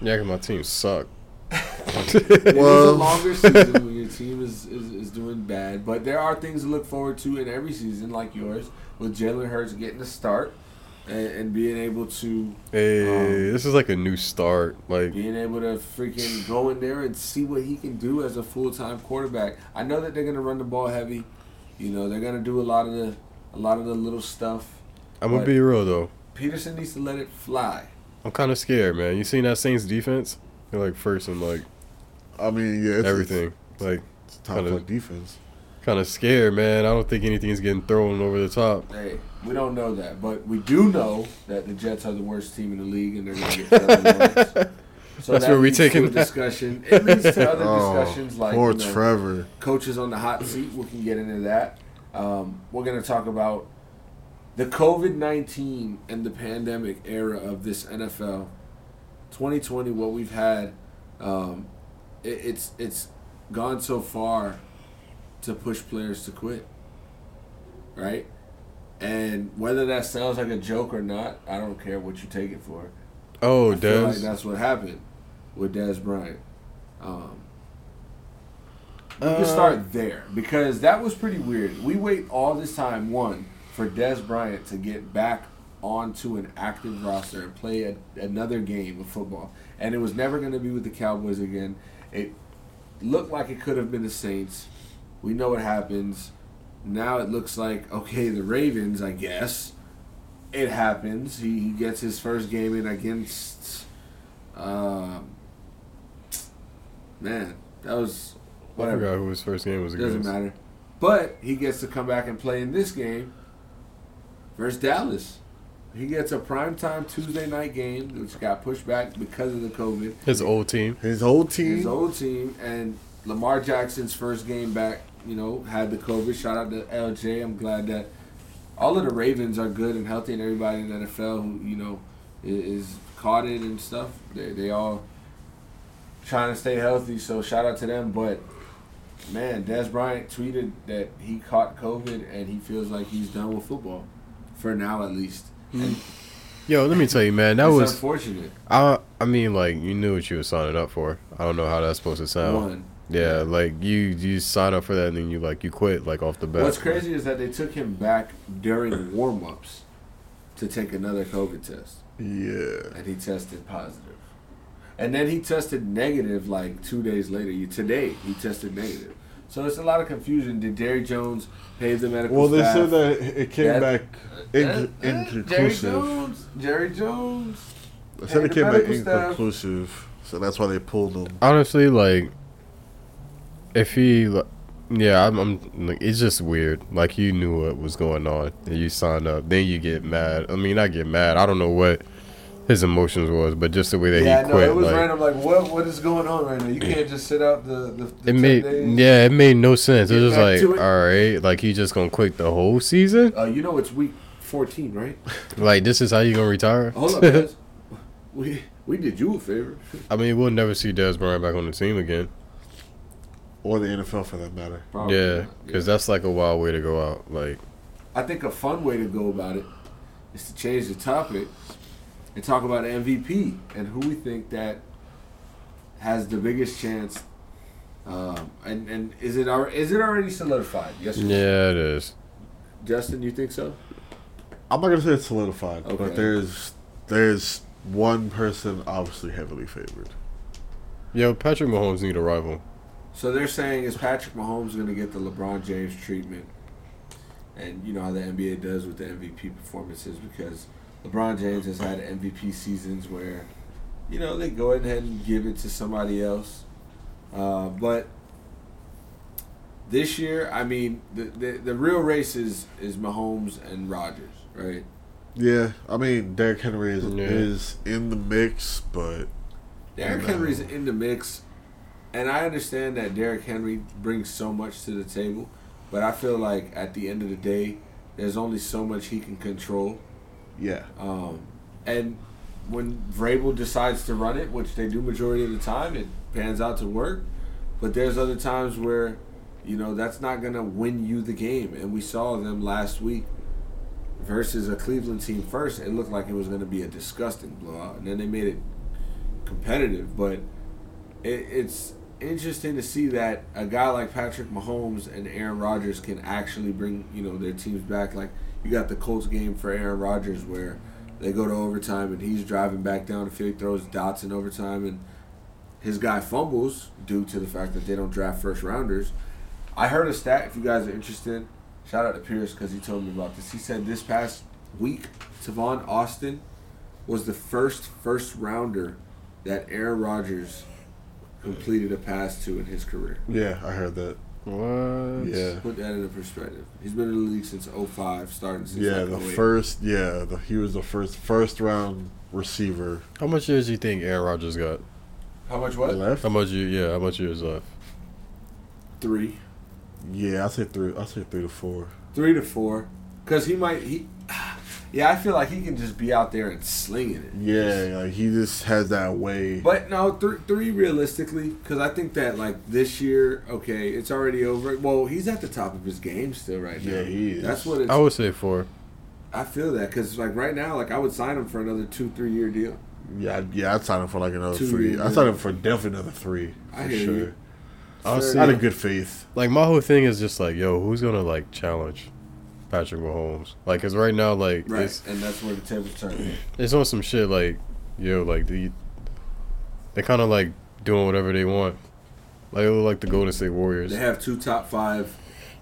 yeah, 'cause my team suck. It is a longer season when your team is, is, is doing bad, but there are things to look forward to in every season, like yours, with Jalen Hurts getting a start and, and being able to Hey, Um, this is like a new start. Like, being able to freaking go in there and see what he can do as a full time quarterback. I know that they're gonna run the ball heavy. You know, they're gonna do a lot of the a lot of the little stuff. I'm gonna be real though. Pederson needs to let it fly. I'm kind of scared, man. You seen that Saints defense? They're like first in like I mean, yeah, it's, everything. Like, It's top Kinda- flight defense. kind of scared, man. I don't think anything's getting thrown over the top. Hey, we don't know that, but we do know that the Jets are the worst team in the league, and they're going to get Trevor Lawrence. So That's that where we leads to taking a that. discussion. It leads to other Oh, discussions like poor you know, Trevor. coaches on the hot seat. We can get into that. Um, we're going to talk about the COVID nineteen and the pandemic era of this NFL. 2020, what we've had, um, it, it's it's gone so far to push players to quit, right? And whether that sounds like a joke or not, I don't care what you take it for. Oh, I feel like that's what happened with Dez Bryant. Um, we Uh, can start there because that was pretty weird. We wait all this time, one, for Dez Bryant to get back onto an active roster and play a, another game of football, and it was never going to be with the Cowboys again. It looked like it could have been the Saints. We know what happens. Now it looks like okay, the Ravens, I guess. It happens. He, he gets his first game in against. Um, man, that was I forgot who his first game was against. Doesn't matter. But he gets to come back and play in this game versus Dallas. He gets a primetime Tuesday night game, which got pushed back because of the COVID. His old team. His old team. His old team and Lamar Jackson's first game back, you know, had the COVID. Shout out to LJ. I'm glad that all of the Ravens are good and healthy, and everybody in the NFL who you know is caught it and stuff. They they all trying to stay healthy. So shout out to them. But man, Dez Bryant tweeted that he caught COVID and he feels like he's done with football for now at least. And Yo, let me tell you, man. That it's was. unfortunate. I. I mean, like you knew what you were signing up for. I don't know how that's supposed to sound. One. Yeah, like you you sign up for that and then you like you quit like off the bat. What's crazy is that they took him back during warm ups to take another COVID test, Yeah. and he tested and then he tested negative like two days later. You today he tested negative. So it's a lot of confusion. Did Jerry Jones pay the medical Well, they staff? said that it came That- back Uh, in, uh, Jerry inconclusive. Jones. Jerry Jones. They said Hey, it came back medical staff- inconclusive, so that's why they pulled him. Honestly, like, if he, li- yeah, I'm, I'm like, it's just weird. Like, you knew what was going on, and you signed up. Then you get mad. I mean, I get mad. I don't know what his emotions was, but just the way that Yeah, he no, quit, it was like, random. Like, what what is going on right now? You can't just sit out the the, the it 10 made, days. yeah, it made no sense. It was just like, all right, like he just gonna quit the whole season. Uh, you know it's week fourteen, right? Like, this is how you gonna retire? Hold up, guys. we we did you a favor. I mean, we'll never see Dez Bryant back on the team again. Or the NFL for that matter. Probably yeah, not, because that's like a wild way to go out. Like, I think a fun way to go about it is to change the topic and talk about MVP and who we think that has the biggest chance. Um, and and is it al- is it already solidified? Yes. or yeah, it is. Justin, you think so? I'm not gonna say it's solidified, Okay. but there's there's one person obviously heavily favored. Yo, Patrick Mahomes need a rival. So they're saying is Patrick Mahomes going to get the LeBron James treatment, and you know how the NBA does with the MVP performances because LeBron James has had MVP seasons where, you know, they go ahead and give it to somebody else, uh, but this year, I mean, the, the the real race is is Mahomes and Rodgers, right? Yeah, I mean Derrick Henry is Yeah. is in the mix, but Derrick No. Henry's in the mix, and I understand that Derrick Henry brings so much to the table, but I feel like at the end of the day, there's only so much he can control. yeah, Um, and when Vrabel decides to run it, which they do majority of the time, it pans out to work. But there's other times where, you know, that's not gonna win you the game, and we saw them last week versus a Cleveland team. First, it looked like it was gonna be a disgusting blowout, and then they made it competitive. But it, it's interesting to see that a guy like Patrick Mahomes and Aaron Rodgers can actually bring you know their teams back. Like you got the Colts game for Aaron Rodgers where they go to overtime and he's driving back down the field, throws dots in overtime, and his guy fumbles due to the fact that they don't draft first rounders. I heard a stat. If you guys are interested, shout out to Pierce because he told me about this. He said this past week, Tavon Austin was the first first rounder that Aaron Rodgers completed a pass to in his career. yeah, I heard that. What? Yeah, Put that into perspective. He's been in the league since 05, starting since yeah, like the 08. first, yeah, the, he was the first first round receiver How much years do you think Aaron Rodgers got? How much what? left. How much you? Yeah, how much years left? Three. Yeah, I say three. I say three to four. Three to four. Because he might, he, yeah, I feel like he can just be out there and slinging it. Yeah, like he just has that way. But no, th- three realistically, because I think that like this year, okay, it's already over. Well, he's at the top of his game still right now. Yeah, he is. That's what it's. I would say four. I feel that because like right now, like I would sign him for another two, three year deal. Yeah, yeah, I'd sign him for like another Two three. years. I'd sign him for definitely another three. I For hear sure. you. Honestly, I had a good faith. like my whole thing is just like, yo, who's gonna like challenge Patrick Mahomes? Like, cause right now, like, Right, it's and that's where the tables turn. it's on some shit like, yo, like the they kind of like doing whatever they want. Like it look like the Golden State Warriors. They have two top five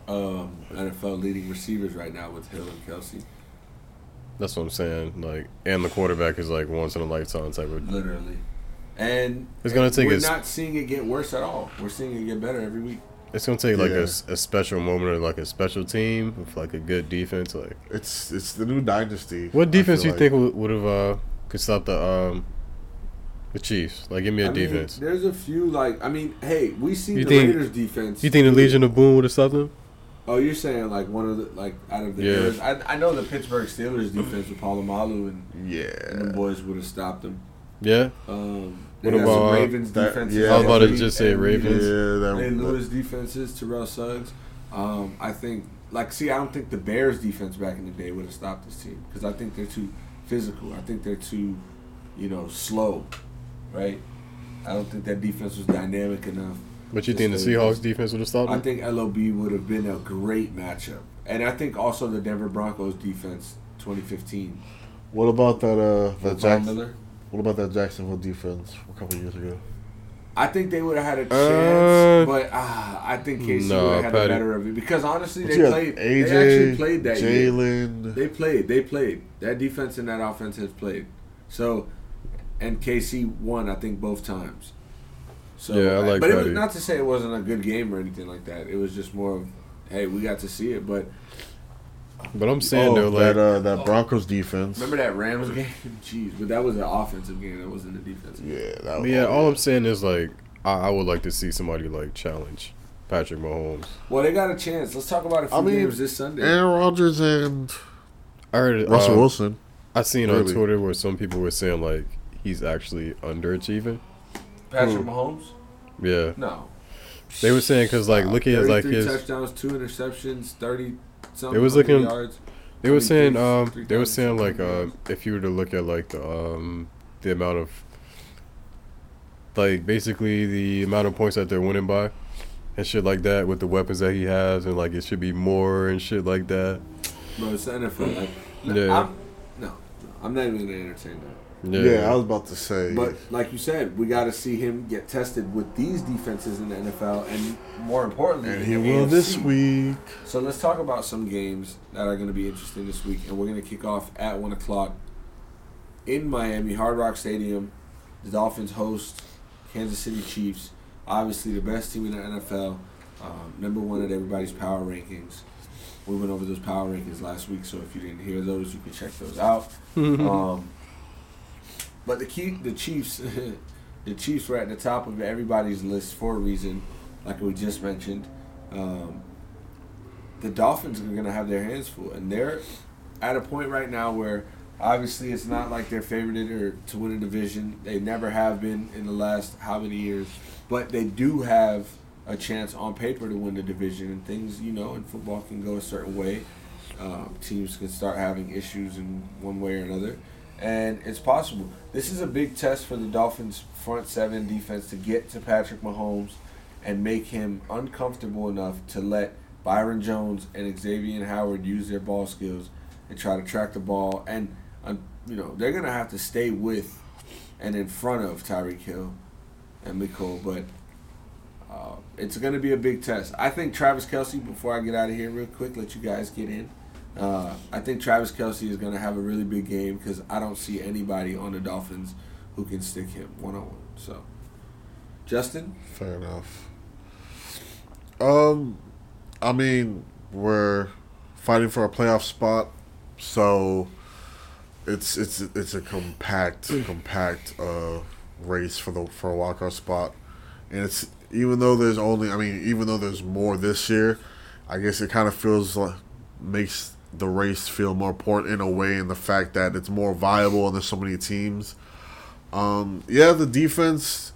um, NFL leading receivers right now with Hill and Kelce. That's what I'm saying. Like, and the quarterback is like once in a lifetime type of. Literally. And It's gonna take we're us- not seeing it get worse at all. We're seeing it get better every week. It's gonna take like a Yeah. s a a, special moment or like a special team with like a good defense. Like, It's it's the new dynasty. what defense feel you think would, would have uh could stop the um the Chiefs? Like, give me a I mean, defense. there's a few like I mean, hey, we seen You the think- Raiders defense. you think the Legion of Boom would have stopped them? Oh, you're saying like one of the like out of the Yeah. eras. I, I know the Pittsburgh Steelers defense with Polamalu and, yeah, and the boys would have stopped them. Yeah. Um, What they got some about- Ravens that- defenses? yeah, I was about to Anthony- just say Ravens. Yeah, Ray that, Lewis defenses, Terrell Suggs. Um, I think, like, see, I don't think the Bears defense back in the day would have stopped this team because I think they're too physical. I think they're too, you know, slow, right? I don't think that defense was dynamic enough. But you think the Seahawks defense would have stopped I think LOB would have been a great matchup, and I think also the Denver Broncos defense, 2015. What about that? Uh, the Von Jack- Miller. What about that Jacksonville defense from a couple years ago? I think they would have had a chance, Uh, but uh, I think KC no, would have had Patty. the better of it because honestly, But they played. AJ, they actually played that year. They played. They played. That defense and that offense has played. So, and KC won. I think both times. So, Yeah, I like But it was not to say it wasn't a good game or anything like that. It was just more of, hey, we got to see it. But But I'm saying oh, though, like that uh, that Broncos defense. remember that Rams game? Jeez, but that was an offensive game. That wasn't a defensive. game. Yeah, that But yeah, all I'm saying is like I, I would like to see somebody like challenge Patrick Mahomes. Well, they got a chance. Let's talk about a few I mean, games this Sunday. Aaron Rodgers and I heard Russell uh, Wilson. I seen on Twitter where some people were saying like he's actually underachieving. Patrick Who? Mahomes? Yeah, No. they were saying because like looking at like his, touchdowns, two interceptions, thirty something It was looking- yards. they were saying um they were saying like uh if you were to look at like the um the amount of like basically the amount of points that they're winning by and shit like that with the weapons that he has and like it should be more and shit like that. Bro, it's the NFL. Like, no, Yeah. I'm, no, no, I'm not even gonna entertain that. Yeah, Yeah. I was about to say. But like you said, we got to see him get tested with these defenses in the NFL, and more importantly, and in he the will this week. So let's talk about some games that are going to be interesting this week, and we're going to kick off at one o'clock in Miami, Hard Rock Stadium. The Dolphins host Kansas City Chiefs, obviously the best team in the NFL, um, number one at everybody's power rankings. We went over those power rankings last week, so if you didn't hear those, you can check those out. um, but the key, the Chiefs, the Chiefs were at the top of everybody's list for a reason, like we just mentioned. Um, the Dolphins are going to have their hands full, and they're at a point right now where obviously it's not like they're favored or to win a division. They never have been in the last how many years, but they do have a chance on paper to win the division. And things, you know, in football can go a certain way. Um, teams can start having issues in one way or another, and it's possible. This is a big test for the Dolphins' front seven defense to get to Patrick Mahomes and make him uncomfortable enough to let Byron Jones and Xavier Howard use their ball skills and try to track the ball. And you know they're gonna have to stay with and in front of Tyreek Hill and Mecole, but. Uh, it's going to be a big test. I think Travis Kelce, before I get out of here real quick, let you guys get in. Uh, I think Travis Kelce is going to have a really big game because I don't see anybody on the Dolphins who can stick him one on one. So, Justin, Fair enough. Um, I mean, we're fighting for a playoff spot, so it's it's it's a compact compact uh race for the for a wildcard spot, and it's even though there's only I mean even though there's more this year, I guess it kind of feels like makes the race feel more important in a way in the fact that it's more viable and there's so many teams. Um, yeah, the defense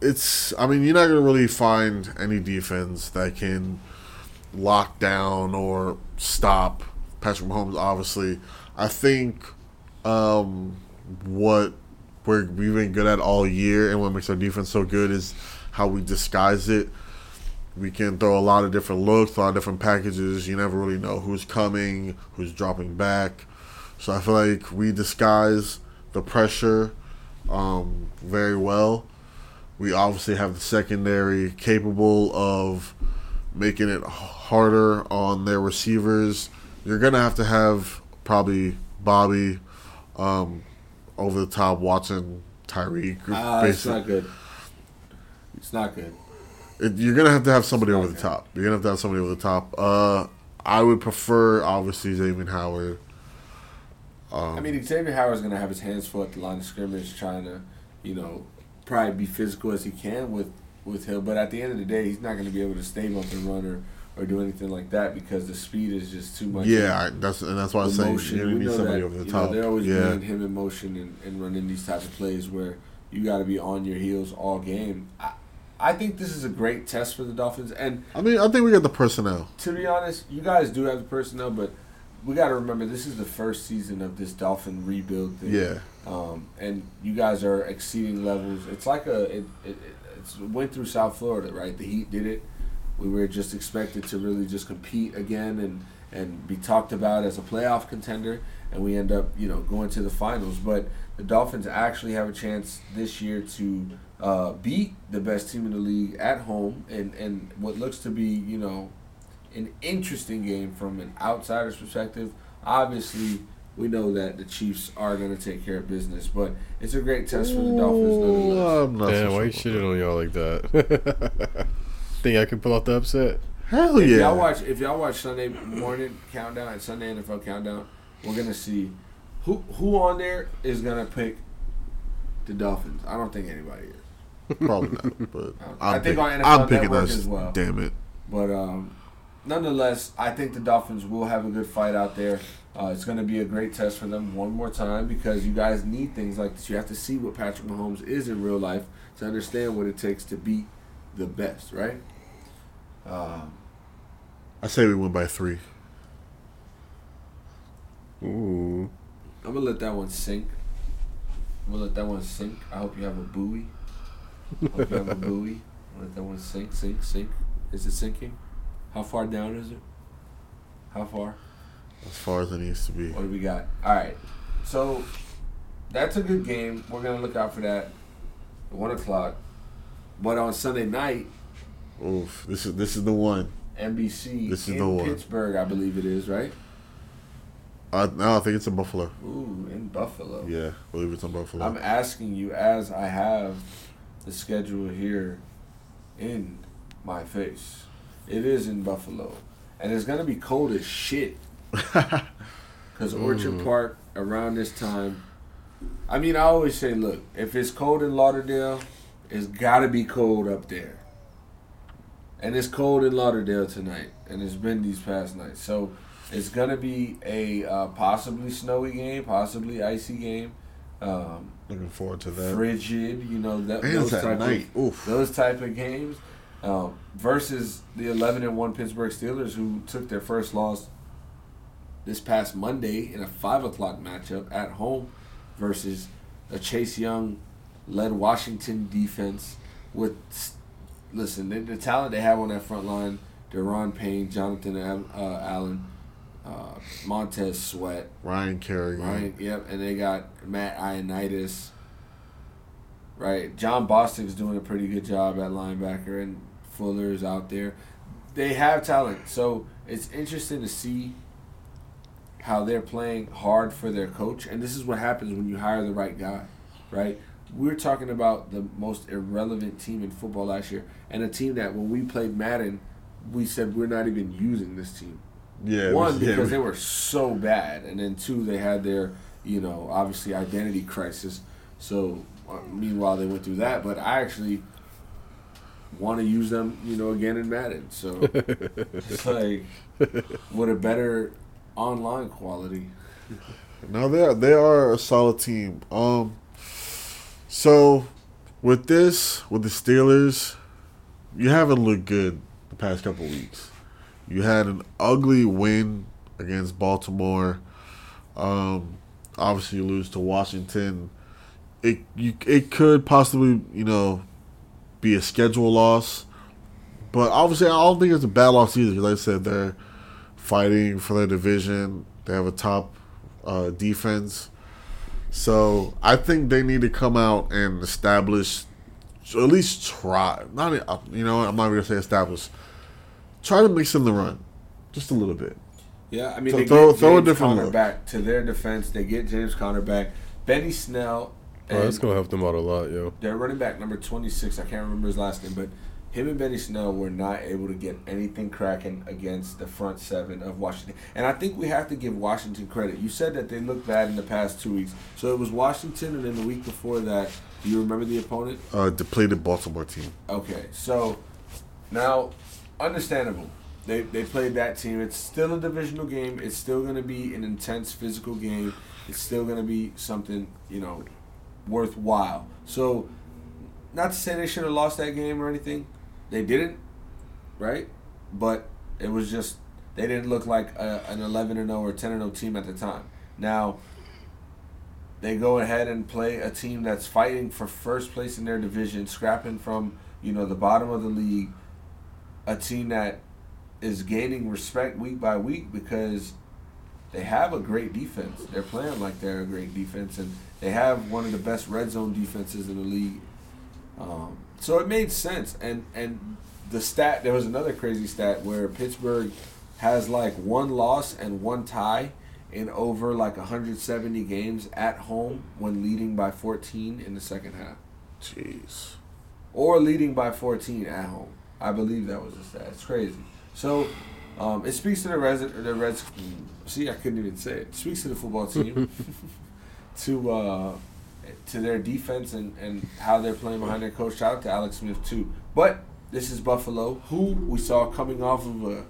it's I mean you're not gonna really find any defense that can lock down or stop Patrick Mahomes. Obviously, I think um, what we're we've been good at all year and what makes our defense so good is how we disguise it. We can throw a lot of different looks, a lot of different packages. You never really know who's coming, who's dropping back. So I feel like we disguise the pressure um, very well. We obviously have the secondary capable of making it harder on their receivers. You're gonna have to have probably Bobby um, over the top, Watson, Tyreek. uh, it's not good. It's not good. It, you're gonna have to have somebody over the top. You're gonna have to have somebody over the top. Uh, I would prefer obviously Xavier Howard. Um, I mean, Xavier Howard's going to have his hands full at the line of scrimmage, trying to, you know, probably be physical as he can with with Hill. But at the end of the day, he's not going to be able to stay up and run or, or do anything like that because the speed is just too much. yeah, I, that's and that's why I was saying motion. you We need somebody that, over the top. Know, they're always yeah, him in motion and, and running these types of plays where you got to be on your heels all game. I, I think this is a great test for the Dolphins. And I mean, I think we got the personnel. to be honest, you guys do have the personnel, but we got to remember this is the first season of this Dolphin rebuild thing. Yeah, Um, and you guys are exceeding levels. It's like a it, it, it's it went through South Florida, right? The Heat did it. We were just expected to really just compete again and and be talked about as a playoff contender. and we end up, you know, going to the finals. But the Dolphins actually have a chance this year to uh, beat the best team in the league at home, and and what looks to be, you know, an interesting game from an outsider's perspective. Obviously, we know that the Chiefs are going to take care of business, but it's a great test for the Dolphins. Ooh, nonetheless. I'm not Damn, so why you sure shitting on y'all like that? Think I can pull off the upset? that. Hell If yeah! y'all watch, if y'all watch Sunday morning countdown and Sunday NFL countdown, we're gonna see who who on there is gonna pick the Dolphins. I don't think anybody is, Probably not, but I I'm, think pick- on NFL I'm picking Network us. as well. Damn it! but um, nonetheless, I think the Dolphins will have a good fight out there. Uh, it's gonna be a great test for them one more time because you guys need things like this. You have to see what Patrick Mahomes is in real life to understand what it takes to beat the best, right? Um, I say we win by three. Ooh. I'm gonna let that one sink. I'm gonna let that one sink. I hope you have a buoy. I Hope you have a buoy. Let that one sink, sink, sink. Is it sinking? How far down is it? How far? As far as it needs to be. What do we got? All right. So that's a good game. We're gonna look out for that. One o'clock. But on Sunday night, Oof! This is this is the one. NBC This is in the one. Pittsburgh, I believe it is, right? I no, I think it's in Buffalo. Ooh, in Buffalo. Yeah, I believe it's in Buffalo. I'm asking you as I have the schedule here in my face. It is in Buffalo. And it's going to be cold as shit. Because Orchard mm. Park around this time. I mean, I always say, look, if it's cold in Lauderdale, it's got to be cold up there. And it's cold in Lauderdale tonight. And it's been these past nights. So it's going to be a uh, possibly snowy game, possibly icy game. Um, Looking forward to that. frigid, you know that those type of those type of games um, versus the eleven and one Pittsburgh Steelers who took their first loss this past Monday in a five o'clock matchup at home versus a Chase Young led Washington defense with listen the, the talent they have on that front line Da'Ron Payne Jonathan uh, Allen uh, Montez Sweat Ryan Kerrigan. Right. Yep. And they got Matt Ioannidis. Right. Jon Bostic's doing a pretty good job at linebacker, and Fuller's out there. They have talent, so it's interesting to see how they're playing hard for their coach. And this is what happens when you hire the right guy, right? We're talking about the most irrelevant team in football last year, and a team that when we played Madden, we said we're not even using this team. Yeah. One yeah, because we- they were so bad, and then two they had their you know obviously identity crisis. So uh, meanwhile they went through that, but I actually want to use them you know again in Madden. So it's like with a better online quality. No, they are, they are a solid team. Um, so with this, with the Steelers, you haven't looked good the past couple weeks. You had an ugly win against Baltimore. Um, obviously, you lose to Washington. It you it could possibly you know be a schedule loss, but obviously I don't think it's a bad loss either. Like I said, they're fighting for their division. They have a top uh, defense. So I think they need to come out and establish, at least try. Not you know I'm not gonna say establish. Try to mix in the run, just a little bit. Yeah, I mean So they throw- get throw a different Conner look. back to their defense. They get James Conner back. Benny Snell. Oh, that's gonna help them out a lot, yo. their running back number 26 i can't remember his last name but him and benny snell were not able to get anything cracking against the front seven of washington and i think we have to give washington credit you said that they looked bad in the past two weeks so it was washington and then the week before that do you remember the opponent Uh, depleted Baltimore team. okay so now understandable they, they played that team it's still a divisional game it's still going to be an intense physical game it's still going to be something you know worthwhile. So, not to say they should have lost that game or anything, they didn't, right? But it was just they didn't look like a, an 11 and 0 or 10 and 0 team at the time. Now, they go ahead and play a team that's fighting for first place in their division, scrapping from you know the bottom of the league, a team that is gaining respect week by week because they have a great defense. They're playing like they're a great defense, and they have one of the best red zone defenses in the league. Um, so it made sense, and and the stat there was another crazy stat where Pittsburgh has like one loss and one tie in over like 170 games at home when leading by 14 in the second half, Jeez. or leading by 14 at home. I believe that was a stat. It's crazy. So um, it speaks to the Reds. The Reds. See, I couldn't even say it. it speaks to the football team, to uh, to their defense and, and how they're playing behind their coach. Shout out to Alex Smith too. But this is Buffalo, who we saw coming off of a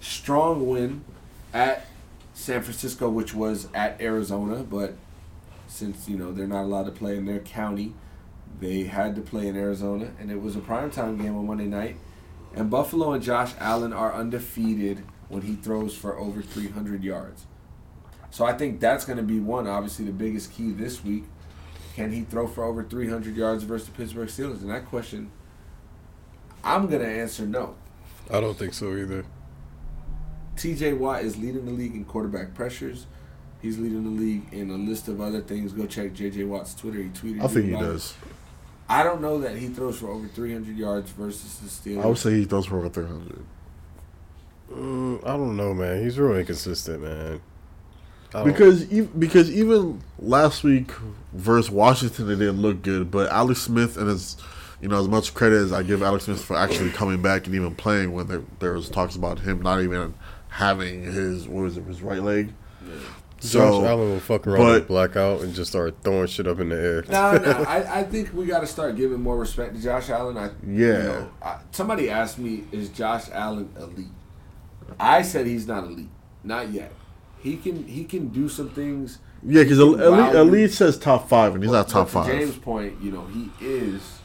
strong win at San Francisco, which was at Arizona. But since you know they're not allowed to play in their county, they had to play in Arizona, and it was a primetime game on Monday night. And Buffalo and Josh Allen are undefeated when he throws for over 300 yards. So I think that's going to be one, obviously, the biggest key this week. Can he throw for over 300 yards versus the Pittsburgh Steelers? And that question, I'm going to answer no. I don't think so either. TJ Watt is leading the league in quarterback pressures. He's leading the league in a list of other things. Go check JJ Watt's Twitter. He tweeted. I think he does. I don't know that he throws for over 300 yards versus the Steelers. I would say he throws for over 300. Mm, I don't know, man. He's real inconsistent, man. Because e- because even last week versus Washington, it didn't look good. But Alex Smith and his, you know, as much credit as I give Alex Smith for actually coming back and even playing when there, there was talks about him not even having his what was it his right leg. Josh So Allen will fuck around but- with blackout and just start throwing shit up in the air. No, no. I, I think we got to start giving more respect to Josh Allen. I, you Yeah. know, I, somebody asked me, "Is Josh Allen elite?" I said he's not elite, not yet. He can he can do some things. yeah, because elite, can wow you. elite says top five and he's not but top to five. James' point, you know, he is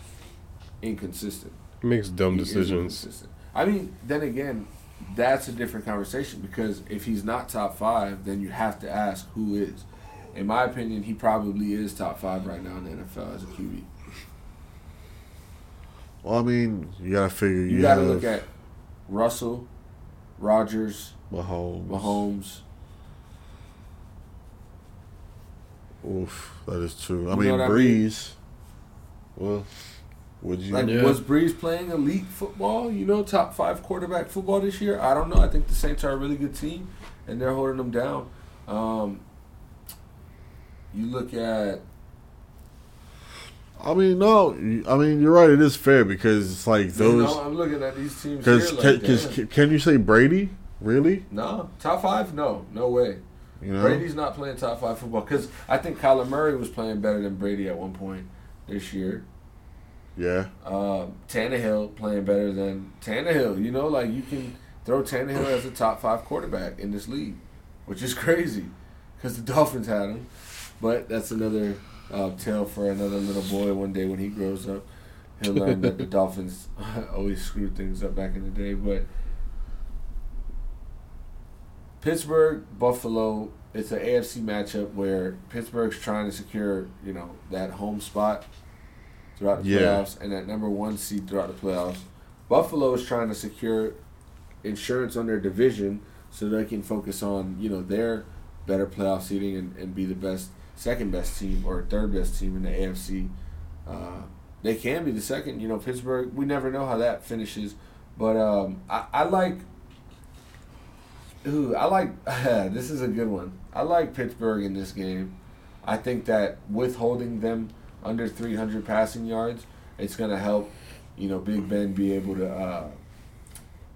inconsistent. He makes dumb He decisions. inconsistent. I mean, then again, that's a different conversation because if he's not top five, then you have to ask who is. In my opinion, he probably is top five right now in the NFL as a QB. Well, I mean, you gotta figure You you, got to have look at Russell, Rodgers, Mahomes. Mahomes. Oof, that is true. I You mean, what I mean? Brees. Well, would you? Like, Yeah. was Brees playing elite football? You know, top five quarterback football this year? I don't know. I think the Saints are a really good team, and they're holding them down. Um, you look at I mean, no. I mean, you're right. It is fair because it's like you those. know, I'm looking at these teams Because here. can, Like, 'cause can, can you say Brady? Really? no top five? No, no way. You know. Brady's not playing top five football because I think Kyler Murray was playing better than Brady at one point this year. Yeah. Um, Tannehill playing better than Tannehill. You know, like you can throw Tannehill as a top five quarterback in this league, which is crazy because the Dolphins had him. But that's another uh, tale for another little boy. One day when he grows up, he'll learn that the Dolphins always screwed things up back in the day. But Pittsburgh, Buffalo, it's an AFC matchup where Pittsburgh's trying to secure, you know, that home spot throughout the Yeah. playoffs and that number one seed throughout the playoffs. Buffalo is trying to secure insurance on their division so they can focus on, you know, their better playoff seeding and, and be the best, second best team or third best team in the AFC. Uh, they can be the second, you know, Pittsburgh. We never know how that finishes, but um, I, I like. Ooh, I like. this is a good one. I like Pittsburgh in this game. I think that withholding them under 300 passing yards, it's going to help, you know, Big Ben be able to uh,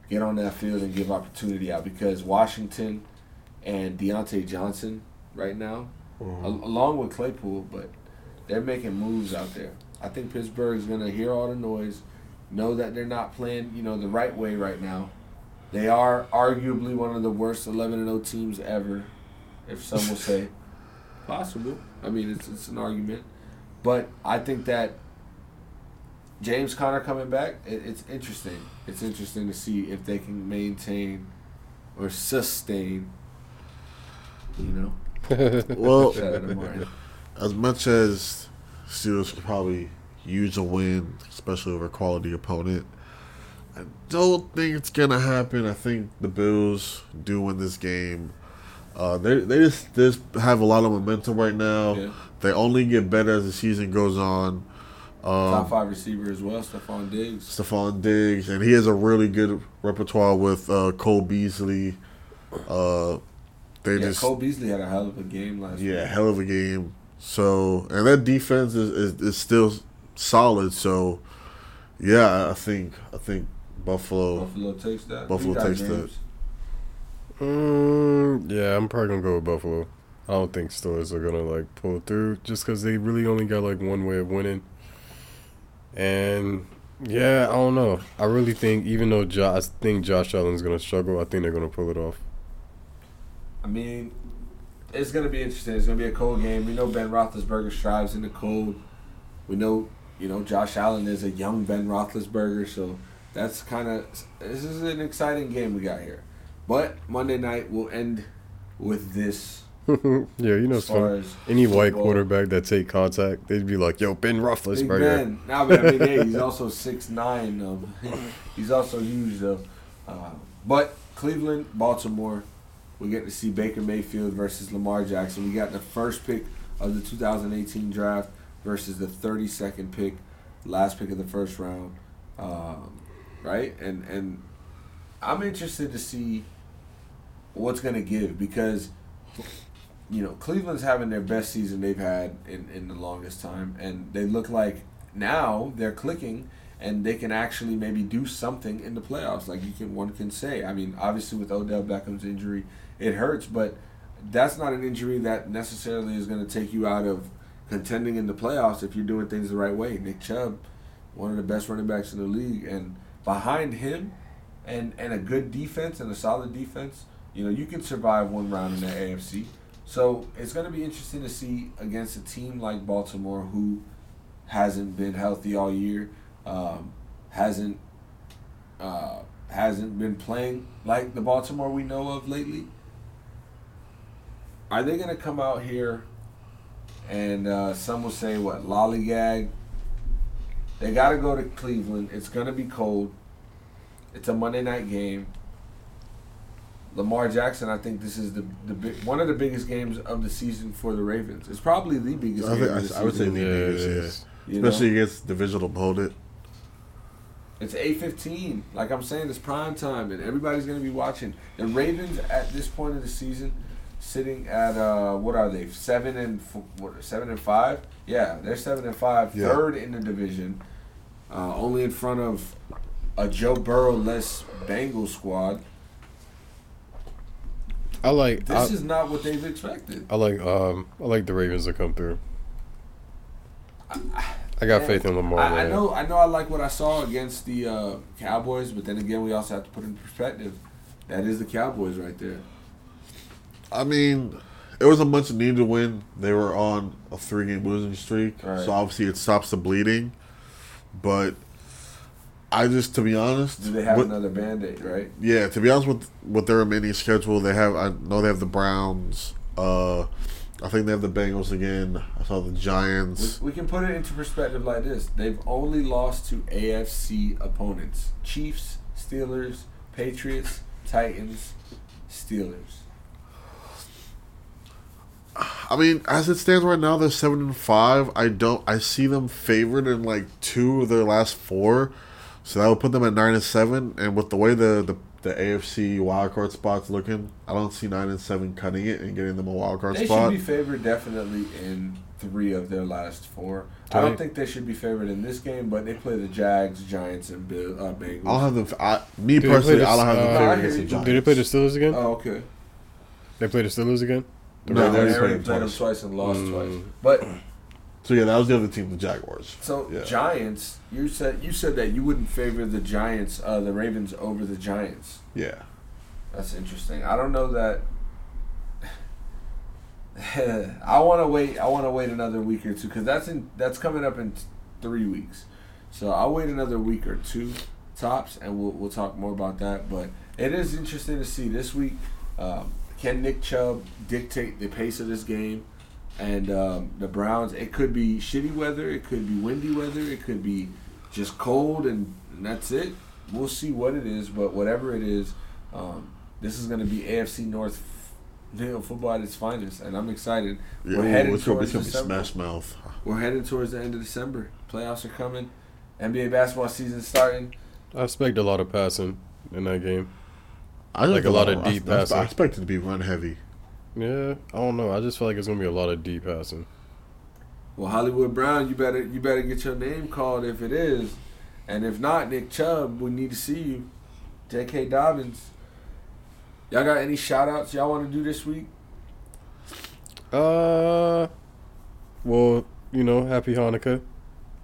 get on that field and give opportunity out because Washington and Diontae Johnson right now, Mm-hmm. al- along with Claypool, but they're making moves out there. I think Pittsburgh is going to hear all the noise, know that they're not playing, you know, the right way right now. They are arguably one of the worst 11 and 0 teams ever, if some will say. Possible. I mean, it's, it's an argument. But I think that James Conner coming back, it, it's interesting. It's interesting to see if they can maintain or sustain, you know. Well, Shout out to Martin. as much as Steelers could probably use a win, especially over a quality opponent, I don't think it's gonna happen. I think the Bills do win this game. Uh, they they just just have a lot of momentum right now. Yeah. They only get better as the season goes on. Top Um, five receiver as well, Stefon Diggs. Stefon Diggs, and he has a really good repertoire with uh, Cole Beasley. Uh, they Yeah, just Cole Beasley had a hell of a game last yeah, week. hell of a game. So and that defense is, is, is still solid. So yeah, I think I think Buffalo. Buffalo takes that. Buffalo Who you got, takes that. James? Mm, yeah, I'm probably gonna go with Buffalo. I don't think Steelers are gonna like pull through just because they really only got like one way of winning. And yeah, I don't know. I really think even though jo- I think Josh Allen's gonna struggle, I think they're gonna pull it off. I mean, it's to be interesting. It's to be a cold game. We know Ben Roethlisberger strives in the cold. We know, you know, Josh Allen is a young Ben Roethlisberger, so that's kind of this is an exciting game we got here. But Monday night will end with this. yeah, you know, as far as any white football. quarterback that take contact, they'd be like, "Yo, Ben Roethlisberger." Ben. Nah, but I mean, hey, he's also six nine. Though. he's also huge though. Uh, but Cleveland, Baltimore, we get to see Baker Mayfield versus Lamar Jackson. We got the first pick of the 2018 draft versus the 32nd pick, last pick of the first round. Um, right, and and I'm interested to see what's gonna give because you know, Cleveland's having their best season they've had in, in the longest time, and they look like now they're clicking and they can actually maybe do something in the playoffs. Like you can, one can say. I mean, obviously with Odell Beckham's injury, it hurts, but that's not an injury that necessarily is going to take you out of contending in the playoffs if you're doing things the right way. Nick Chubb, one of the best running backs in the league, and behind him, and and a good defense and a solid defense, you know, you can survive one round in the AFC. So it's going to be interesting to see against a team like Baltimore who hasn't been healthy all year, um, hasn't uh, hasn't been playing like the Baltimore we know of lately. Are they going to come out here and uh, some will say what lollygag? They got to go to Cleveland. It's going to be cold. It's a Monday night game. Lamar Jackson, I think this is the the big, one of the biggest games of the season for the Ravens. It's probably the biggest I, game. think, of the I, I would say season, the Yeah, biggest, it yes. is. you know? especially against the divisional opponent. It's eight fifteen. Like I'm saying, it's prime time, and everybody's gonna be watching. The Ravens at this point of the season, sitting at uh, what are they? Seven and f- what? Seven and five? Yeah, they're seven and five, Yeah. third in the division, uh, only in front of a Joe Burrow less Bengals squad. I like. I, This is not what they've expected. I like. Um, I like the Ravens to come through. I got Man, faith in Lamar. I, I know, I know, I like what I saw against the uh, Cowboys, but then again, we also have to put in perspective. That is the Cowboys right there. I mean, it was a much needed win. They were on a three game losing streak, Right. so obviously it stops the bleeding. But I just, to be honest, Do they have with- another band aid, right? yeah, to be honest with with their remaining schedule, they have. I know they have the Browns. Uh, I think they have the Bengals again. I saw the We, Giants. we can put it into perspective like this: they've only lost to AFC opponents: Chiefs, Steelers, Patriots, Titans, Steelers. I mean, as it stands right now, they're seven and five. I don't. I see them favored in like two of their last four, so that would put them at nine and seven. And with the way the the, the AFC wildcard spot's looking, I don't see nine and seven cutting it and getting them a wildcard They spot. They should be favored definitely in three of their last four. I don't Right. think they should be favored in this game, but they play the Jags, Giants, and Bill, uh, Bengals. I don't have them. I, me Do personally, the- I don't have them uh, favored I against the. Giants. Did they play the Steelers again? oh, okay. They played the Steelers again. No, No, they they already already played played them twice. twice and lost Mm. twice. But So yeah, that was the other team, the Jaguars. so Yeah. Giants, you said you said that you wouldn't favor the Giants, uh, the Ravens over the Giants. Yeah. That's interesting. I don't know that. I want to wait. I want to wait another week or two because that's in that's coming up in three weeks. So I'll wait another week or two tops, and we'll we'll talk more about that. But it is interesting to see this week. Um, can Nick Chubb dictate the pace of this game? And um, the Browns, it could be shitty weather, it could be windy weather, it could be just cold, and, and that's it. We'll see what it is, but whatever it is, um, this is going to be AFC North f- you know, football at its finest, and I'm excited. Yeah, We're ooh, heading it's towards gonna be Smash Mouth. We're heading towards the end of December. Playoffs are coming. NBA basketball season starting. I expect a lot of passing in that game. I Like a feel lot of deep I, I, expect it to be run heavy. Yeah, I don't know. I just feel like it's gonna be a lot of deep passing. Well, Hollywood Brown, you better you better get your name called if it is, and if not, Nick Chubb, we need to see you. J.K. Dobbins. Y'all got any shout outs y'all want to do this week? Uh, well, you know, happy Hanukkah.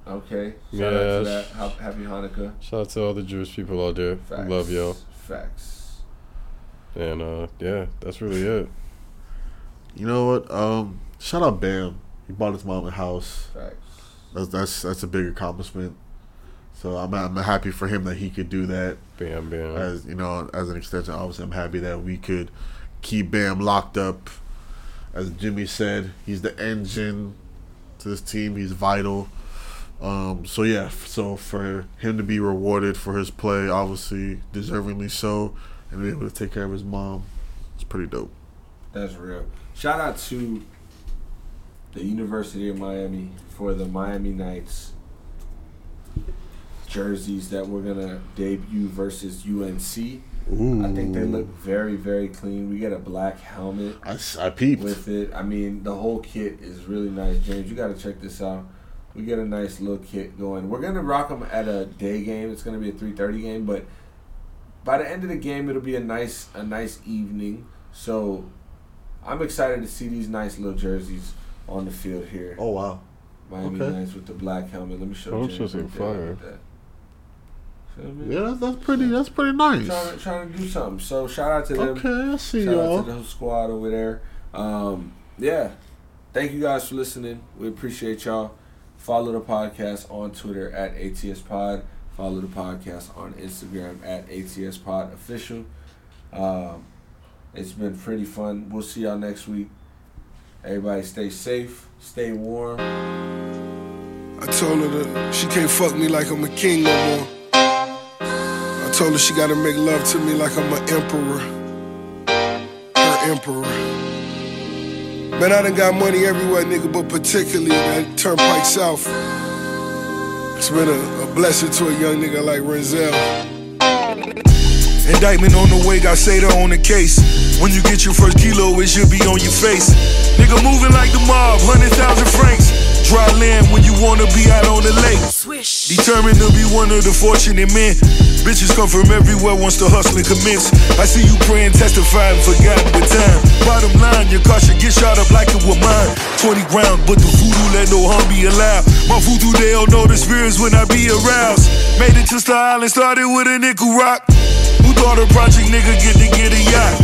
Okay. Shout out to that. Happy Hanukkah. Shout out to all the Jewish people out there. Facts. Love y'all. Facts. And uh, yeah, that's really it. You know what? Um, shout out Bam. He bought his mom a house. Facts. That's that's that's a big accomplishment. So I'm I'm happy for him that he could do that. Bam, bam. As you know, as an extension, obviously, I'm happy that we could keep Bam locked up. As Jimmy said, he's the engine to this team. He's vital. Um, so yeah, so for him to be rewarded for his play, obviously deservingly so, and be able to take care of his mom, it's pretty dope. That's real. Shout out to the University of Miami for the Miami Knights jerseys that we're gonna debut versus UNC. Ooh, I think they look very, very clean. We get a black helmet I, I peeped. with it. I mean, the whole kit is really nice. James, you got to check this out. We get a nice little kit going. We're gonna rock them at a day game. It's gonna be a three thirty game, but by the end of the game, it'll be a nice a nice evening. So I'm excited to see these nice little jerseys on the field here. oh wow, Miami okay. Knights with the black helmet. Let me show you. James. that's right just fire. Look at that. Feel me? yeah, that's, that's pretty. That's pretty nice. Trying, to, trying to do something. So shout out to them. Okay, I see Shout out y'all. to the whole squad over there. Um, yeah. Thank you guys for listening. We appreciate y'all. Follow the podcast on Twitter at ATS Pod. Follow the podcast on Instagram at ATS Pod Official. Um, it's been pretty fun. We'll see y'all next week. Everybody stay safe, stay warm. I told her that she can't fuck me like I'm a king no more. I told her she gotta make love to me like I'm an emperor. Her emperor. Man, I done got money everywhere, nigga, but particularly at Turnpike South. It's been a, a blessing to a young nigga like Renzel. Indictment on the way, got Seda on the case. When you get your first kilo, it should be on your face. Nigga moving like the mob, 100,000 francs. Dry land when you wanna be out on the lake. Swish. Determined to be one of the fortunate men. Bitches come from everywhere once the hustling commence. I see you praying, testifying, forgotten with time. Bottom line, your car should get shot up like it was mine. 20 rounds, but the voodoo let no harm be allowed. My voodoo, they don't know the spirits when I be aroused. Made it to Star Island, started with a nickel rock. Who thought a project nigga get to get a yacht?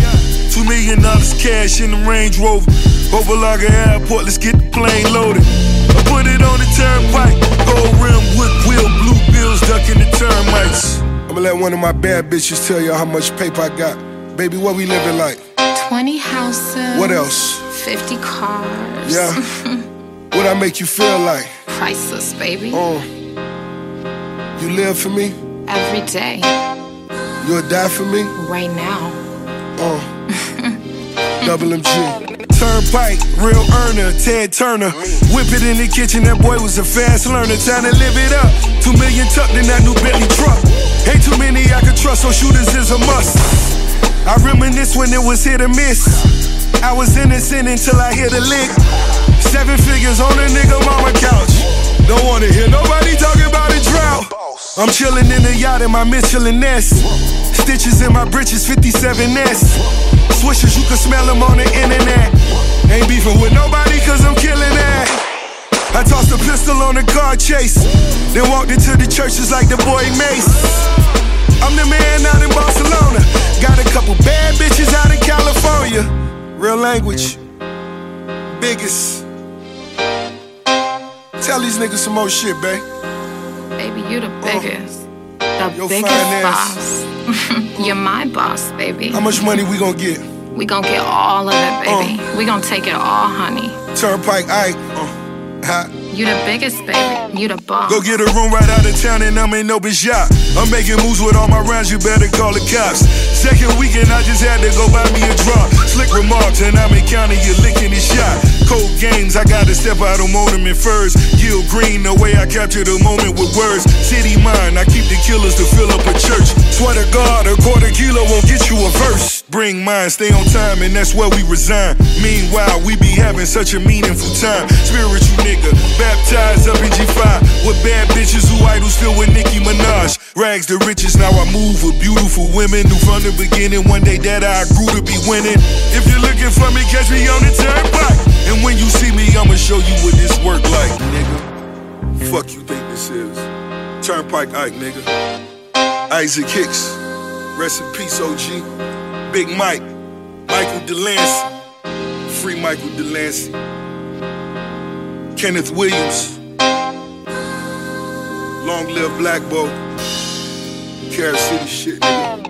Two million dollars cash in the Range Rover. Opa-locka Airport, let's get the plane loaded. I put it on the turnpike. Gold rim, wood wheel, blue bills, ducking the termites. I'ma let one of my bad bitches tell you how much paper I got. Baby, what we living like? 20 houses. What else? 50 cars. Yeah. what I make you feel like? Priceless, baby. Uh, you live for me? Every day. You'll die for me? Right now. Uh. Double MG. Turnpike, real earner, Ted Turner. Whip it in the kitchen, that boy was a fast learner. Time to live it up. Two million tucked in that new Bentley truck. Ain't too many I can trust, so shooters is a must. I reminisce when it was hit or miss. I was innocent until I hit a lick. Seven figures on a nigga mama couch. Don't wanna hear nobody talking about a drought. I'm chillin' in the yacht in my Michelin nest. Stitches in my britches, 57S. Swishers, you can smell them on the internet. Ain't beefing with nobody, cause I'm killing that. I tossed a pistol on a car chase. Then walked into the churches like the boy Mase. I'm the man out in Barcelona. Got a couple bad bitches out in California. Real language. Biggest. Tell these niggas some more shit, babe. Baby, you the biggest. the Your biggest fine boss. You're my boss, baby. How much money we gonna get? we gon' get all of it, baby. we gon' take it all, honey. Turnpike Ike. Uh, ha. You the biggest, baby. You the boss. Go get a room right out of town and I'm in no shop. I'm making moves with all my rounds, you better call the cops. Second weekend, I just had to go buy me a drop. Slick remarks, and I'm in county, you licking the shot. Cold games, I gotta step out on ornament first. Gil Green, the way I capture the moment with words. City mind, I keep the killers to fill up a church. Swear to God, a quarter kilo won't get you a verse. Bring mine, stay on time, and that's where we resign. Meanwhile, we be having such a meaningful time. Spiritual nigga, baptized up in G5 with bad bitches who idle still with Nicki Minaj. Rags the riches, now I move with beautiful women who from the beginning one day that I grew to be winning. If you're looking for me, catch me on the turnpike. And when you see me, I'ma show you what this work like, nigga. Fuck you think this is? Turnpike Ike, nigga. Isaac Hicks. Rest in peace, OG. Big Mike. Michael Delancey. Free Michael Delancey. Kenneth Williams. Long live Black Bow. Carol City shit, nigga.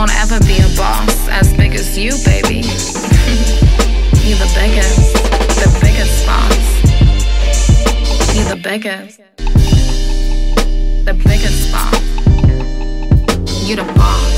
Won't ever be a boss as big as you, baby. you the biggest. The biggest boss. You the biggest. The biggest boss. You the boss.